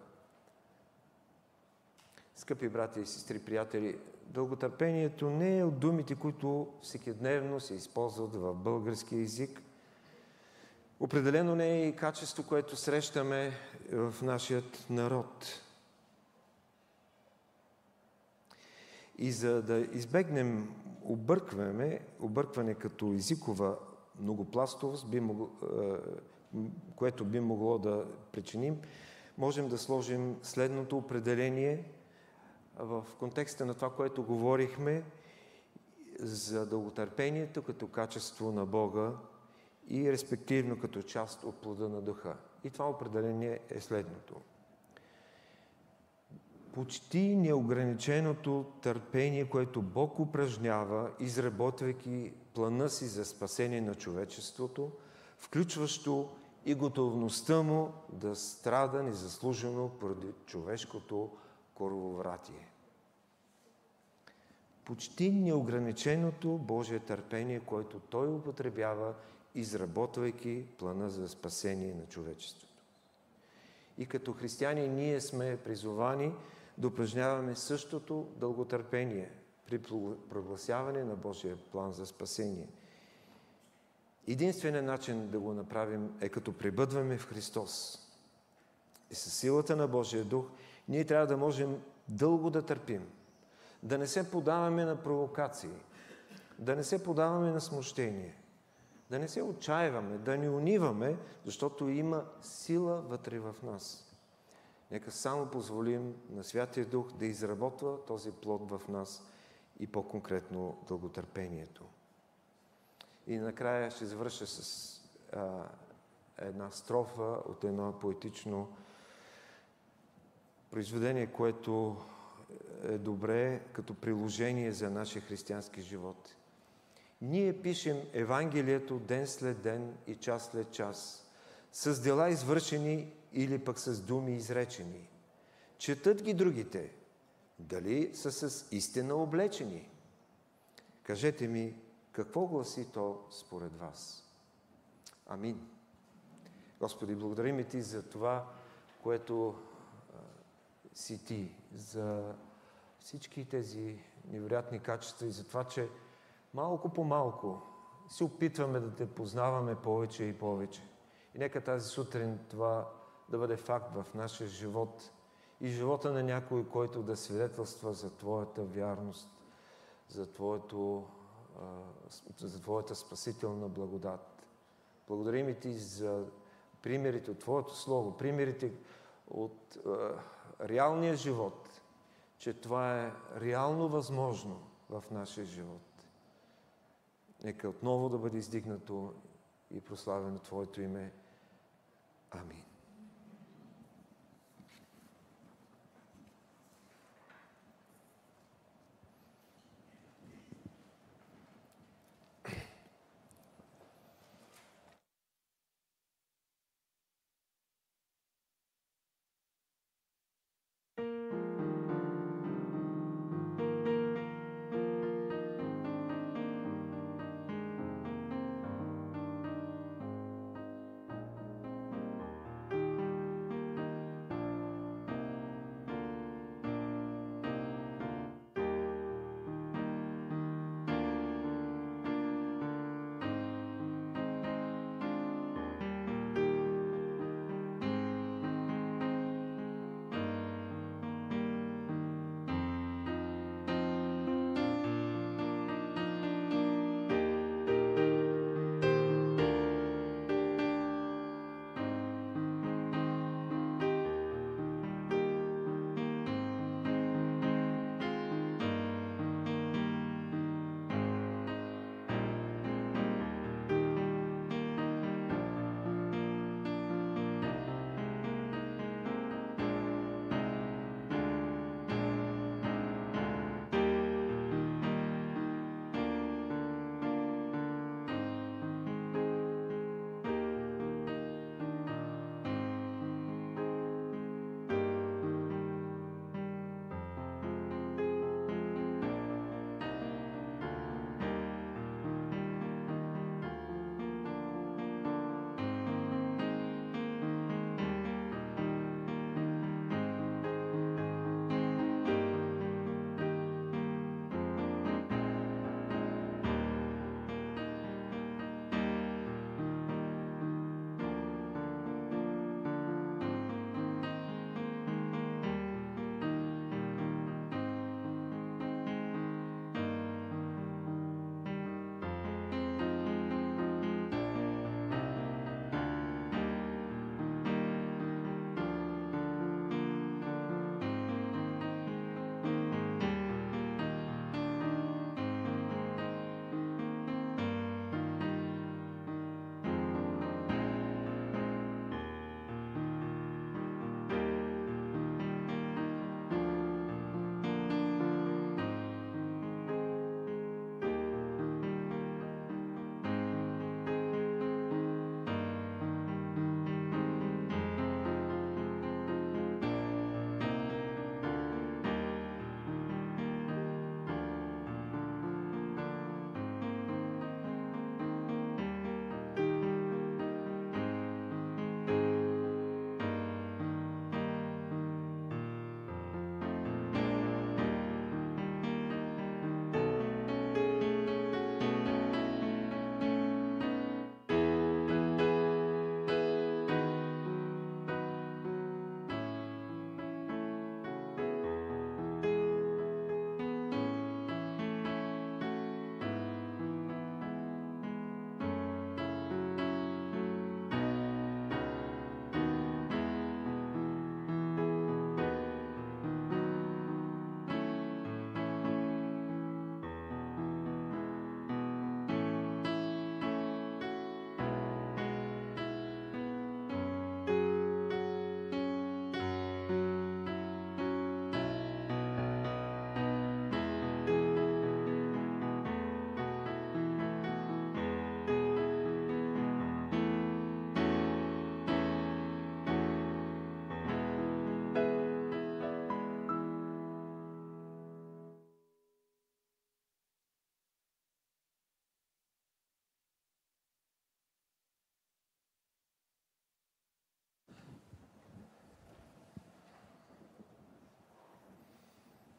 Скъпи брати и сестри, приятели, дълготърпението не е от думите, които всекидневно се използват в български язик. Определено не е и качество, което срещаме в нашият народ. И за да избегнем объркване, объркване като езикова многопластовост, би могло, което би могло да причиним, можем да сложим следното определение в контекста на това, което говорихме за дълготърпението като качество на Бога и респективно като част от плода на духа. И това определение е следното – почти неограниченото търпение, което Бог упражнява, изработвайки плана си за спасение на човечеството, включващо и готовността му да страда незаслужено поради човешкото коровратие. Почти неограниченото Божие търпение, което Той употребява, изработвайки плана за спасение на човечеството. И като християни ние сме призовани да упражняваме същото дълготърпение при прогласяване на Божия план за спасение. Единственият начин да го направим е като прибъдваме в Христос. И със силата на Божия дух ние трябва да можем дълго да търпим, да не се подаваме на провокации, да не се подаваме на смущение, да не се отчаиваме, да не униваме, защото има сила вътре в нас. Нека само позволим на Святия Дух да изработва този плод в нас и по-конкретно дълготърпението. И накрая ще завърша с а, една строфа от едно поетично произведение, което е добре като приложение за нашия християнски живот. Ние пишем Евангелието ден след ден и час след час, с дела извършени или пък с думи изречени. Четат ги другите, дали са с истина облечени. Кажете ми, какво гласи то според вас? Амин. Господи, благодарим Ти за това, което си Ти, за всички тези невероятни качества и за това, че малко по малко се опитваме да те познаваме повече и повече. И нека тази сутрин това да бъде факт в нашия живот и живота на някой, който да свидетелства за Твоята вярност, за, твоето, за Твоята спасителна благодат. Благодарим и Ти за примерите от Твоето Слово, примерите от е, реалния живот, че това е реално възможно в нашия живот. Нека отново да бъде издигнато и прославено Твоето име. Амин.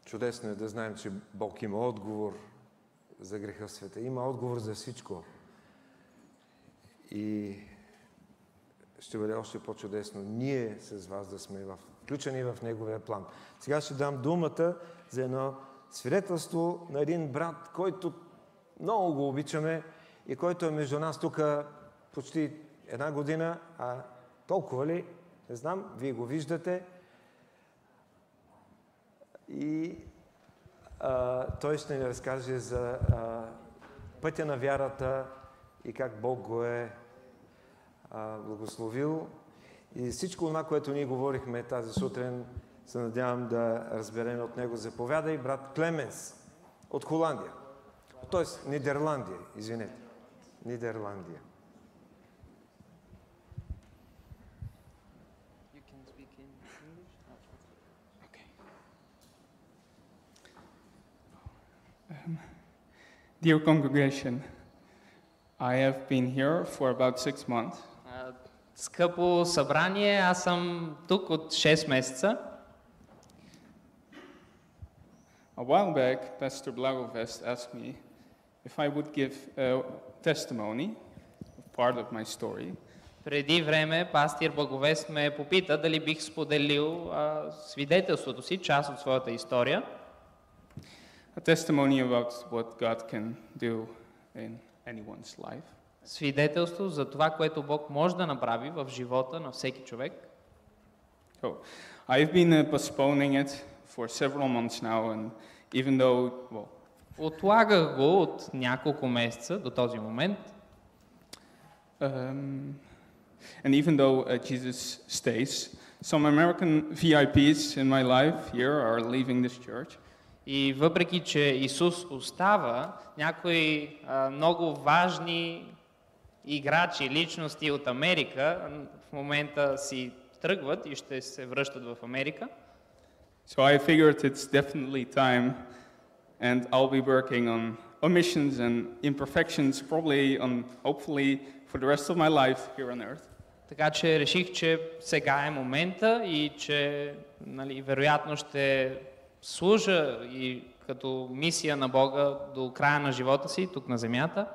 Чудесно е да знаем, че Бог има отговор за греха в света. Има отговор за всичко. И ще бъде още по-чудесно ние с вас да сме в, включени в Неговия план. Сега ще дам думата за едно свидетелство на един брат, който много го обичаме и който е между нас тук почти една година, а толкова ли, не знам, вие го виждате. И а, той ще ни разкаже за а, пътя на вярата и как Бог го е а, благословил. И всичко това, което ние говорихме тази сутрин, се надявам да разберем от него. Заповядай брат Клеменс от Холандия. Тоест Нидерландия, извинете. Нидерландия. Dear congregation, I have been here for about six months. А, Скъпо събрание, аз съм тук от 6 месеца. A while back, Pastor Blagovest asked me if I would give a testimony of part of my story. Преди време пастир Благовест ме попита дали бих споделил а, свидетелството си, част от своята история. A testimony about what God can do in anyone's life. Свидетелство за това, което Бог може да направи в живота на всеки човек. So, I've been uh, postponing it for several months now, and even though, well, Отлагах го от няколко месеца до този момент. Um, and even though uh, Jesus stays, some American VIPs in my life here are leaving this church. И въпреки, че Исус остава, някои а, много важни играчи, личности от Америка в момента си тръгват и ще се връщат в Америка. So I figured it's definitely time, and I'll be working on omissions and imperfections, probably on, hopefully, for the rest of my life here on earth. Така че реших, че сега е момента и че нали, вероятно ще служа и като мисия на Бога до края на живота си, тук на земята.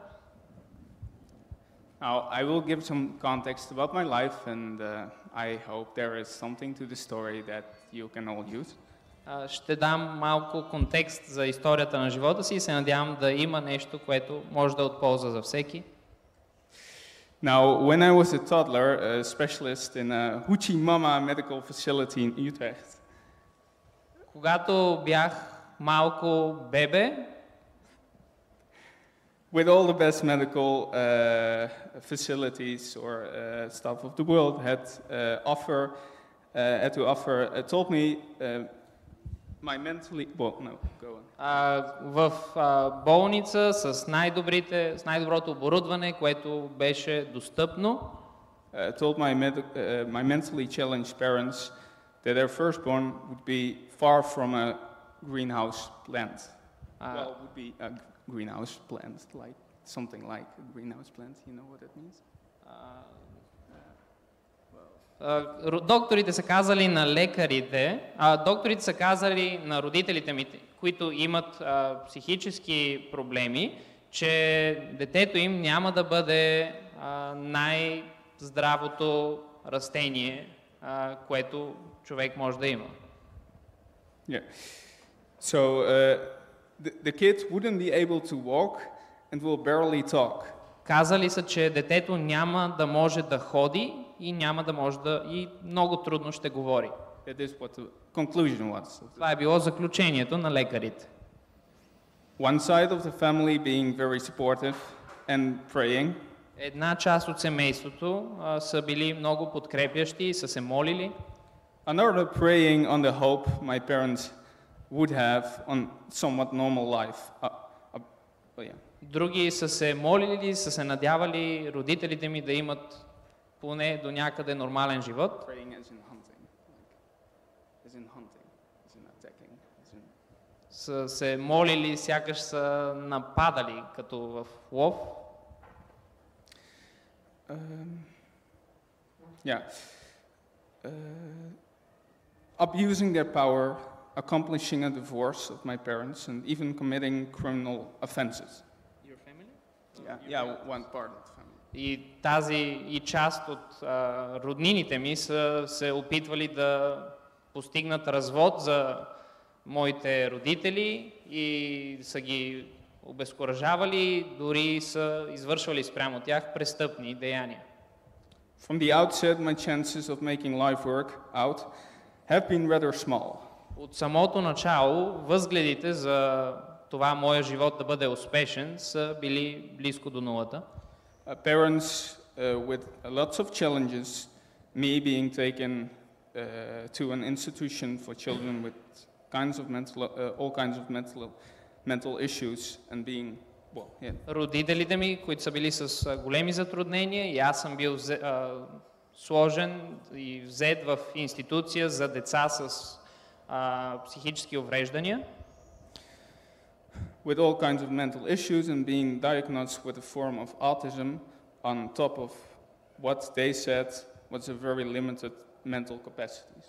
Now, I will give some context about my life, and uh, I hope there is something to the story that you can all use. А, Ще дам малко контекст за историята на живота си и се надявам да има нещо, което може да е от полза за всеки. Now, when I was a toddler, a specialist in a Huchi Mama medical facility in Utrecht, Когато бях малко бебе, with all the best medical uh, facilities or uh, stuff of the world had uh, offer uh, had to offer uh, told me uh, my mentally well no go on а, в а, болница с, най-добрите, с най-доброто оборудване, което беше достъпно, uh, told my med- uh, my mentally challenged parents that their firstborn would be far from a greenhouse plant. Ah. well, would be a greenhouse plant, like something like a greenhouse plant. You know what that means? А, ро- докторите са казали на лекарите, а, докторите са казали на родителите ми, които имат а, психически проблеми, че детето им няма да бъде най-здравото растение, а, което човек може да има. Yeah. So uh, the, the kid wouldn't be able to walk and will barely talk. Казали са, че детето няма да може да ходи и няма да може да и много трудно ще говори. That is what the conclusion was. Това е било заключението на лекарите. One side of the family being very supportive and praying, Една част от семейството а, са били много подкрепящи и са се молили. another praying on the hope my parents would have on somewhat normal life. Uh, uh, oh yeah. Други са се молили, са се надявали родителите ми да имат поне до някъде нормален живот. Praying as in hunting, like, as in hunting, as in attacking, as in Са се молили, сякаш са нападали, като в лов. Um, yeah. Uh, abusing their power accomplishing a divorce of my parents, and even committing criminal offenses. Yeah, yeah, one part of the family. И тази и част от а, роднините ми са се опитвали да постигнат развод за моите родители и са ги обезкуражавали, дори са извършвали спрямо тях престъпни деяния. From the outset, my chances of making life work out have been rather small. От самото начало възгледите за това моя живот да бъде успешен са били близко до нулата. Uh, parents uh, with lots of challenges, me being taken uh, to an institution for children with kinds of mental, uh, all kinds of mental, mental issues, and being, well, yeah, Родителите ми, които са били с а, големи затруднения и аз съм бил взе- а, сложен и взет в институция за деца с а, психически увреждания. with all kinds of mental issues and being diagnosed with a form of autism on top of what they said was a very limited mental capacities.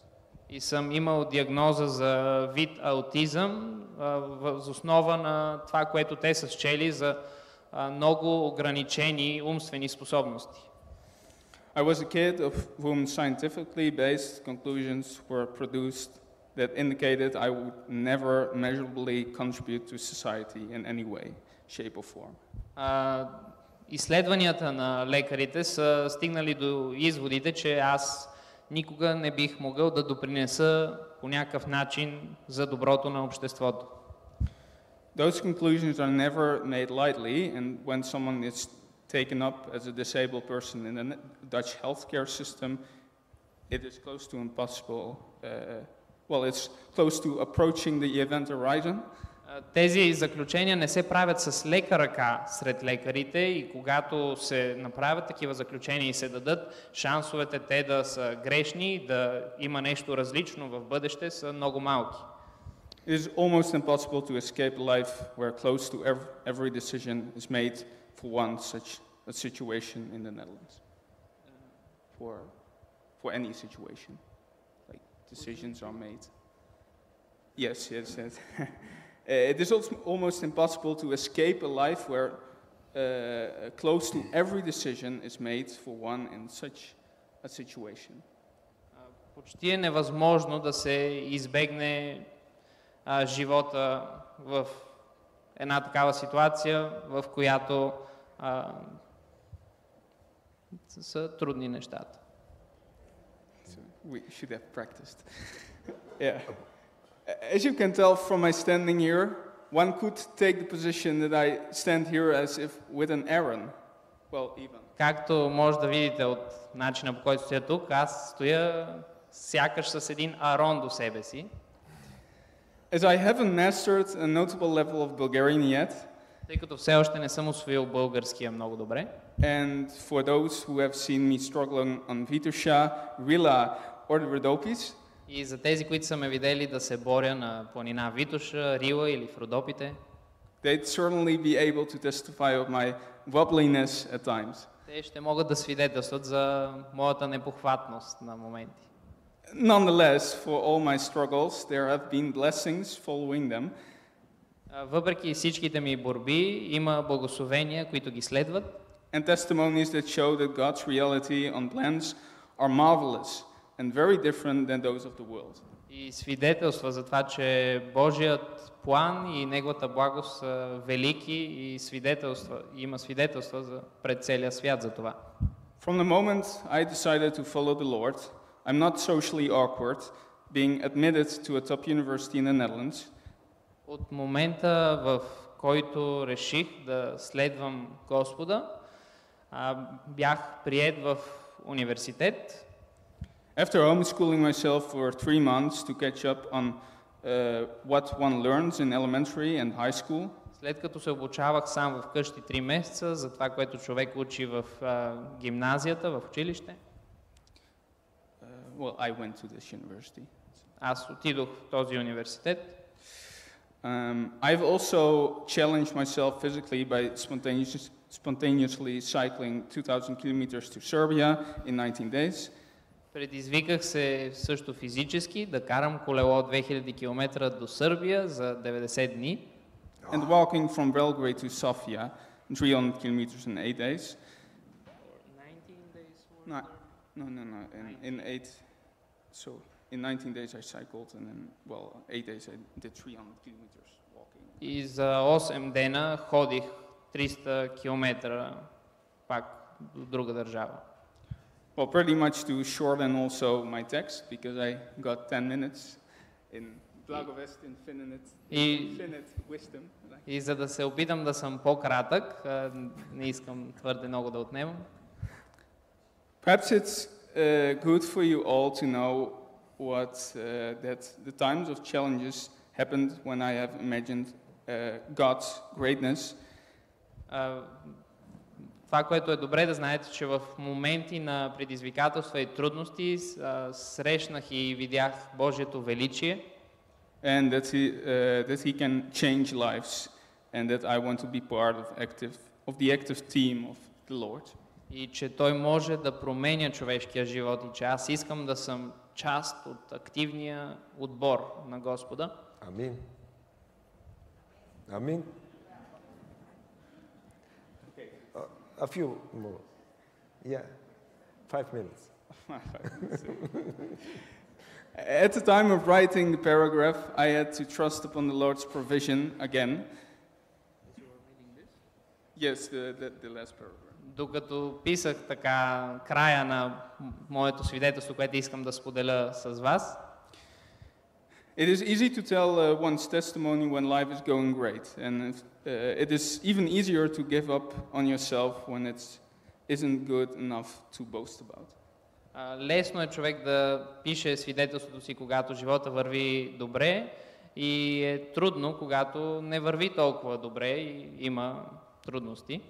И съм имал диагноза за вид аутизъм а, въз основа на това, което те са счели за а, много ограничени умствени способности. I was a kid of whom scientifically based conclusions were produced that indicated I would never measurably contribute to society in any way, shape or form. А, изследванията на лекарите са стигнали до изводите, че аз никога не бих могъл да допринеса по някакъв начин за доброто на обществото. Those conclusions are never made lightly, and when someone is taken up as a disabled person in the ne- Dutch healthcare system, it is close to impossible. Uh, well, it's close to approaching the event horizon. А, Тези заключения не се правят с лека ръка сред лекарите и когато се направят такива заключения и се дадат, шансовете те да са грешни, да има нещо различно в бъдеще са много малки. It is almost impossible to escape a life where close to ev- every decision is made for one such a situation in the Netherlands. For, for any situation, like decisions are made. Yes, yes, yes. [laughs] Uh, it is also almost impossible to escape a life where uh, close to every decision is made for one in such a situation. А, Почти е невъзможно да се избегне а, живота в една такава ситуация, в която а, с- са трудни нещата. So we should have practiced. [laughs] yeah. As you can tell from my standing here, one could take the position that I stand here as if with an Aaron. Well, even. Както може да видите от начина по който стоя тук, аз стоя сякаш с един арон до себе си. As I haven't mastered a notable level of Bulgarian yet, Тъй като все още не съм освоил българския много добре. and for those who have seen me struggling on Vitusha, Rila, or the Rodopis, И за тези, които са ме видели да се боря на планина Витоша, Рила или в Родопите, they'd certainly be able to testify of my wobbliness at times. те ще могат да свидетелстват за моята непохватност на моменти. Nonetheless, for all my struggles, there have been blessings following them. А, Въпреки всичките ми борби, има благословения, които ги следват and testimonies that show that God's reality on plans are marvelous and very different than those of the world. и свидетелства за това, че Божият план и Неговата благост са велики и свидетелства, и има свидетелства за, пред целия свят за това. From the moment I decided to follow the Lord, I'm not socially awkward, being admitted to a top university in the Netherlands, От момента, в който реших да следвам Господа, бях прият в университет. after homeschooling myself for three months to catch up on uh, what one learns in elementary and high school, След като се обучавах сам в къщи 3 месеца за това, което човек учи в а, гимназията, в училище, uh, well, I went to this university. аз отидох в този университет. Um, I've also challenged myself physically by spontaneous, spontaneously cycling 2,000 kilometers to Serbia in 19 days. Предизвиках се също физически да карам колело 2000 км до Сърбия за 90 дни And walking from Belgrade to Sofia, 300 kilometers in eight days. No, no, no, no. In, in eight, so in 19 days I cycled, and then, well, eight days I did 300 kilometers walking. и за 8 дена ходих 300 км пак до друга държава. Well, pretty much to shorten also my text, because I got 10 minutes in Blagovest in Finnet, И, Finnet wisdom. и за да се опитам да съм по-кратък, а, не искам твърде много да отнемам, Perhaps it's uh, good for you all to know what uh, that the times of challenges happened when I have imagined uh, God's greatness. А, Това, което е добре да знаете, че в моменти на предизвикателства и трудности а, срещнах и видях Божието величие and that he, uh, that he can change lives, and that I want to be part of, active, of the active team of the Lord. и че Той може да променя човешкия живот и че аз искам да съм част от активния отбор на Господа. Амин. Амин. Uh, a few more. Yeah, five minutes. [laughs] At the time of writing the paragraph, I had to trust upon the Lord's provision again. Yes, the, the, the last paragraph. Докато писах така края на моето свидетелство, което искам да споделя с вас, It is easy to tell uh, one's testimony when life is going great, and if, uh, it is even easier to give up on yourself when it isn't good enough to boast about. А, Лесно е човек да пише свидетелството си, когато живота върви добре и е трудно, когато не върви толкова добре и има трудности.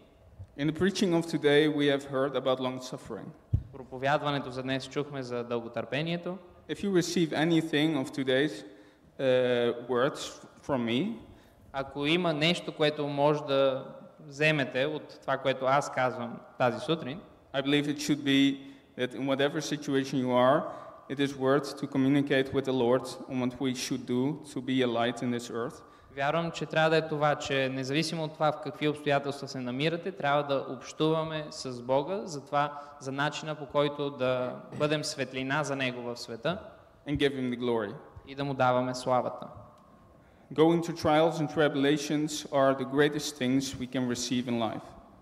In the preaching of today, we have heard about long suffering. Проповядването за днес чухме за дълготърпението. If you receive anything of today's uh, words from me, Ако има нещо, което може да вземете от това, което аз казвам тази сутрин, I believe it should be that in whatever situation you are, it is worth to communicate with the Lord on what we should do to be a light in this earth. Вярвам, че трябва да е това, че независимо от това в какви обстоятелства се намирате, трябва да общуваме с Бога за това, за начина по който да бъдем светлина за Него в света and give Him the glory. и да Му даваме славата. Going through trials and tribulations are the greatest things we can receive in life.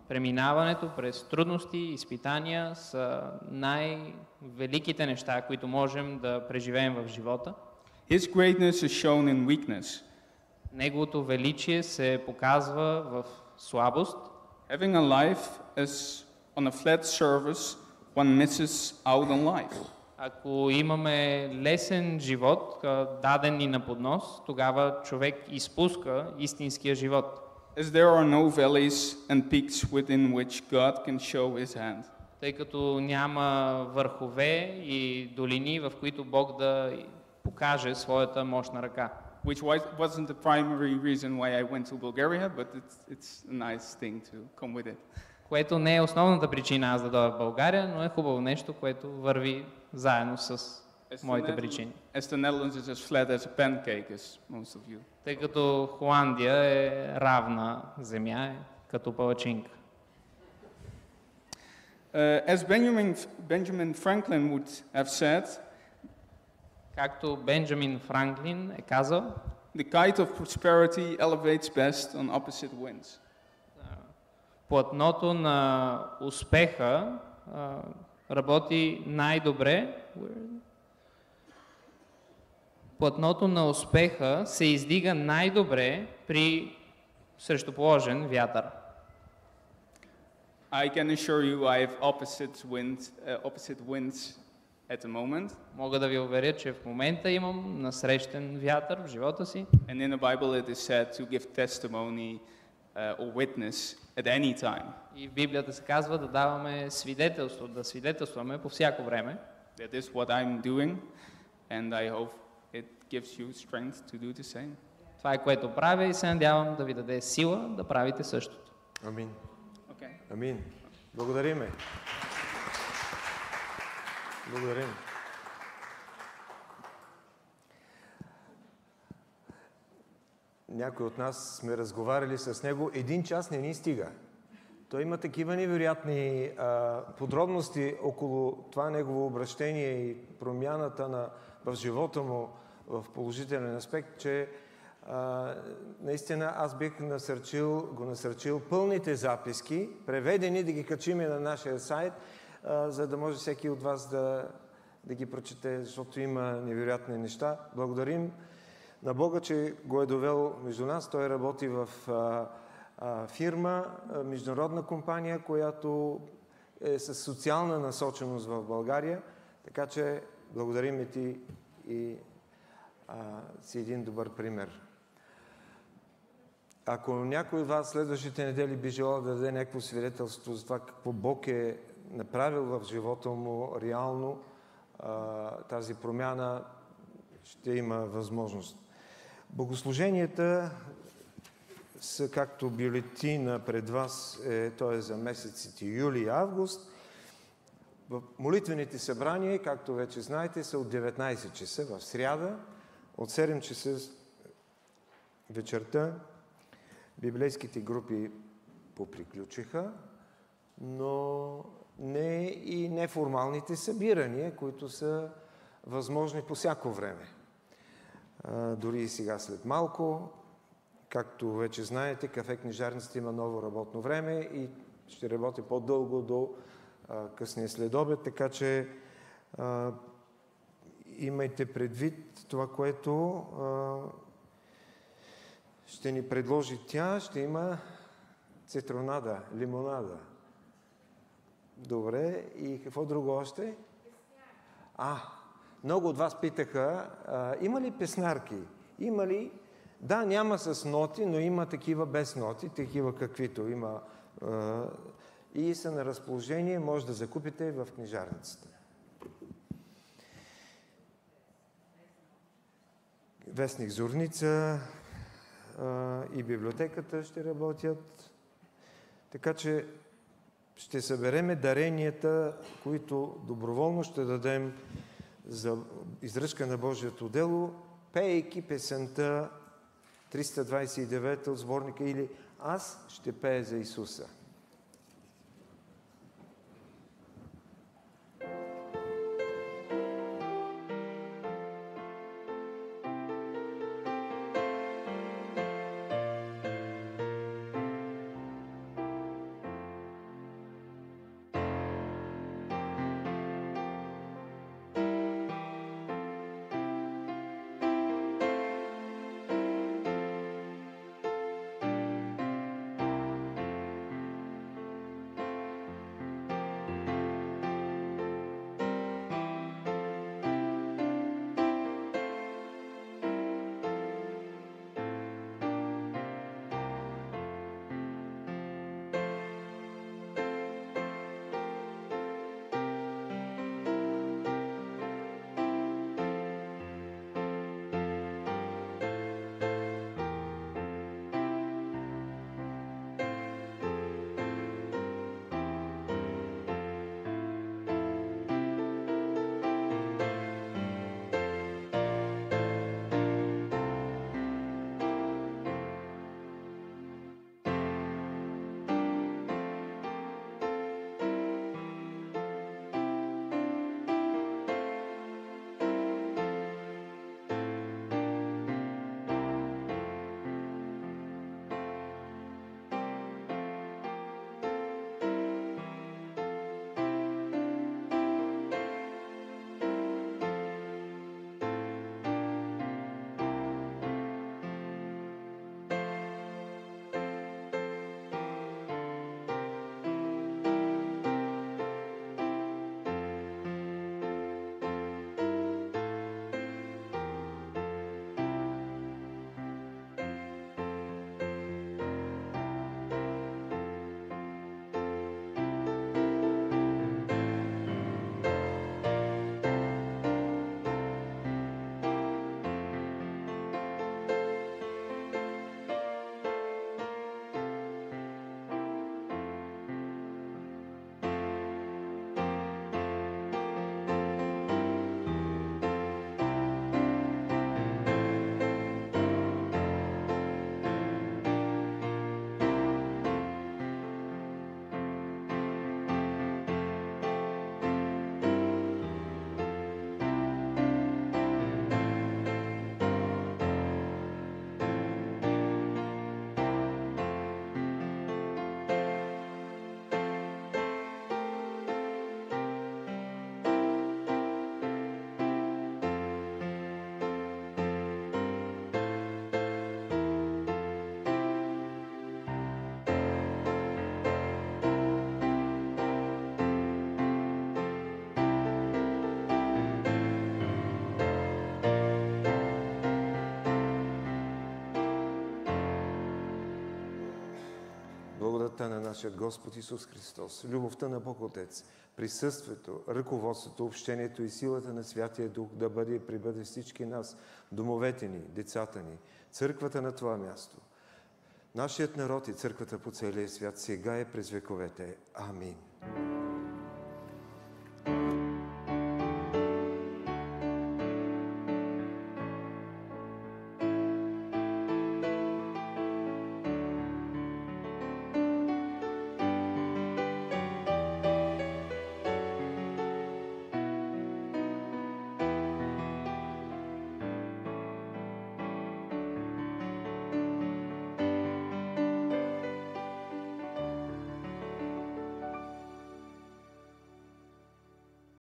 Преминаването през трудности и изпитания са най-великите неща, които можем да преживеем в живота. His greatness is shown in weakness. Неговото величие се показва в слабост. Having a life as on a flat surface, one misses out on life. Ако имаме лесен живот, даден ни на поднос, тогава човек изпуска истинския живот. As there are no valleys and peaks within which God can show His hand. Тъй като няма върхове и долини, в които Бог да покаже своята мощна ръка. Which wa- wasn't the primary reason why I went to Bulgaria, but it's, it's a nice thing to come with it. Което не е основната причина аз да дойда в България, но е хубаво нещо, което върви заедно с As the, моите Netherlands, причини. as the Netherlands is as flat as a pancake, as most of you. Тъй като Холандия е равна земя, е като палачинка. Uh, as Benjamin, Benjamin Franklin would have said, Както Бенджамин Франклин е казал, the kite of prosperity elevates best on opposite winds. платното на успеха работи най-добре. Платното на успеха се издига най-добре при срещуположен вятър. I can assure you I have opposite winds, uh, opposite winds at the moment. Мога да ви уверя, че в момента имам насрещен вятър в живота си. And in the Bible it is said to give testimony uh, or witness at any time. И в Библията се казва да даваме свидетелство, да свидетелстваме по всяко време. That is what I'm doing, and I hope it gives you strength to do the same. Това е което правя и се надявам да ви даде сила да правите същото. Амин. Okay. Амин. Благодариме. Благодарим. Някои от нас сме разговаряли с него. Един час не ни стига. Той има такива невероятни а, подробности около това негово обращение и промяната на, в живота му в положителен аспект, че а, наистина аз бих насърчил, го насърчил пълните записки, преведени да ги качиме на нашия сайт – за да може всеки от вас да, да ги прочете, защото има невероятни неща. Благодарим на Бога, че го е довел между нас. Той работи в а, а, фирма, а, международна компания, която е с социална насоченост в България. Така че благодарим и ти и а, си един добър пример. Ако някой от вас следващите недели би желал да даде някакво свидетелство за това какво Бог е направил в живота му реално, тази промяна ще има възможност. Богослуженията са както бюлетина пред вас, е, то е за месеците юли и август. Молитвените събрания, както вече знаете, са от 19 часа в сряда, от 7 часа вечерта. Библейските групи поприключиха, но не и неформалните събирания, които са възможни по всяко време. А, дори и сега след малко, както вече знаете, кафе книжарницата има ново работно време и ще работи по-дълго до а, късния следобед, така че а, имайте предвид това, което ще ни предложи тя. Ще има цитронада, лимонада. Добре. И какво друго още? А, много от вас питаха, а, има ли песнарки? Има ли? Да, няма с ноти, но има такива без ноти, такива каквито има. А, и са на разположение, може да закупите в книжарницата. Вестник Зорница а, и библиотеката ще работят. Така че ще събереме даренията, които доброволно ще дадем за издръжка на Божието дело, пейки песента 329 от сборника или Аз ще пея за Исуса. Благодата на нашия Господ Исус Христос, любовта на Бог Отец, присъствието, ръководството, общението и силата на Святия Дух да бъде и прибъде всички нас, домовете ни, децата ни, църквата на това място, нашият народ и църквата по целия свят сега е през вековете. Амин.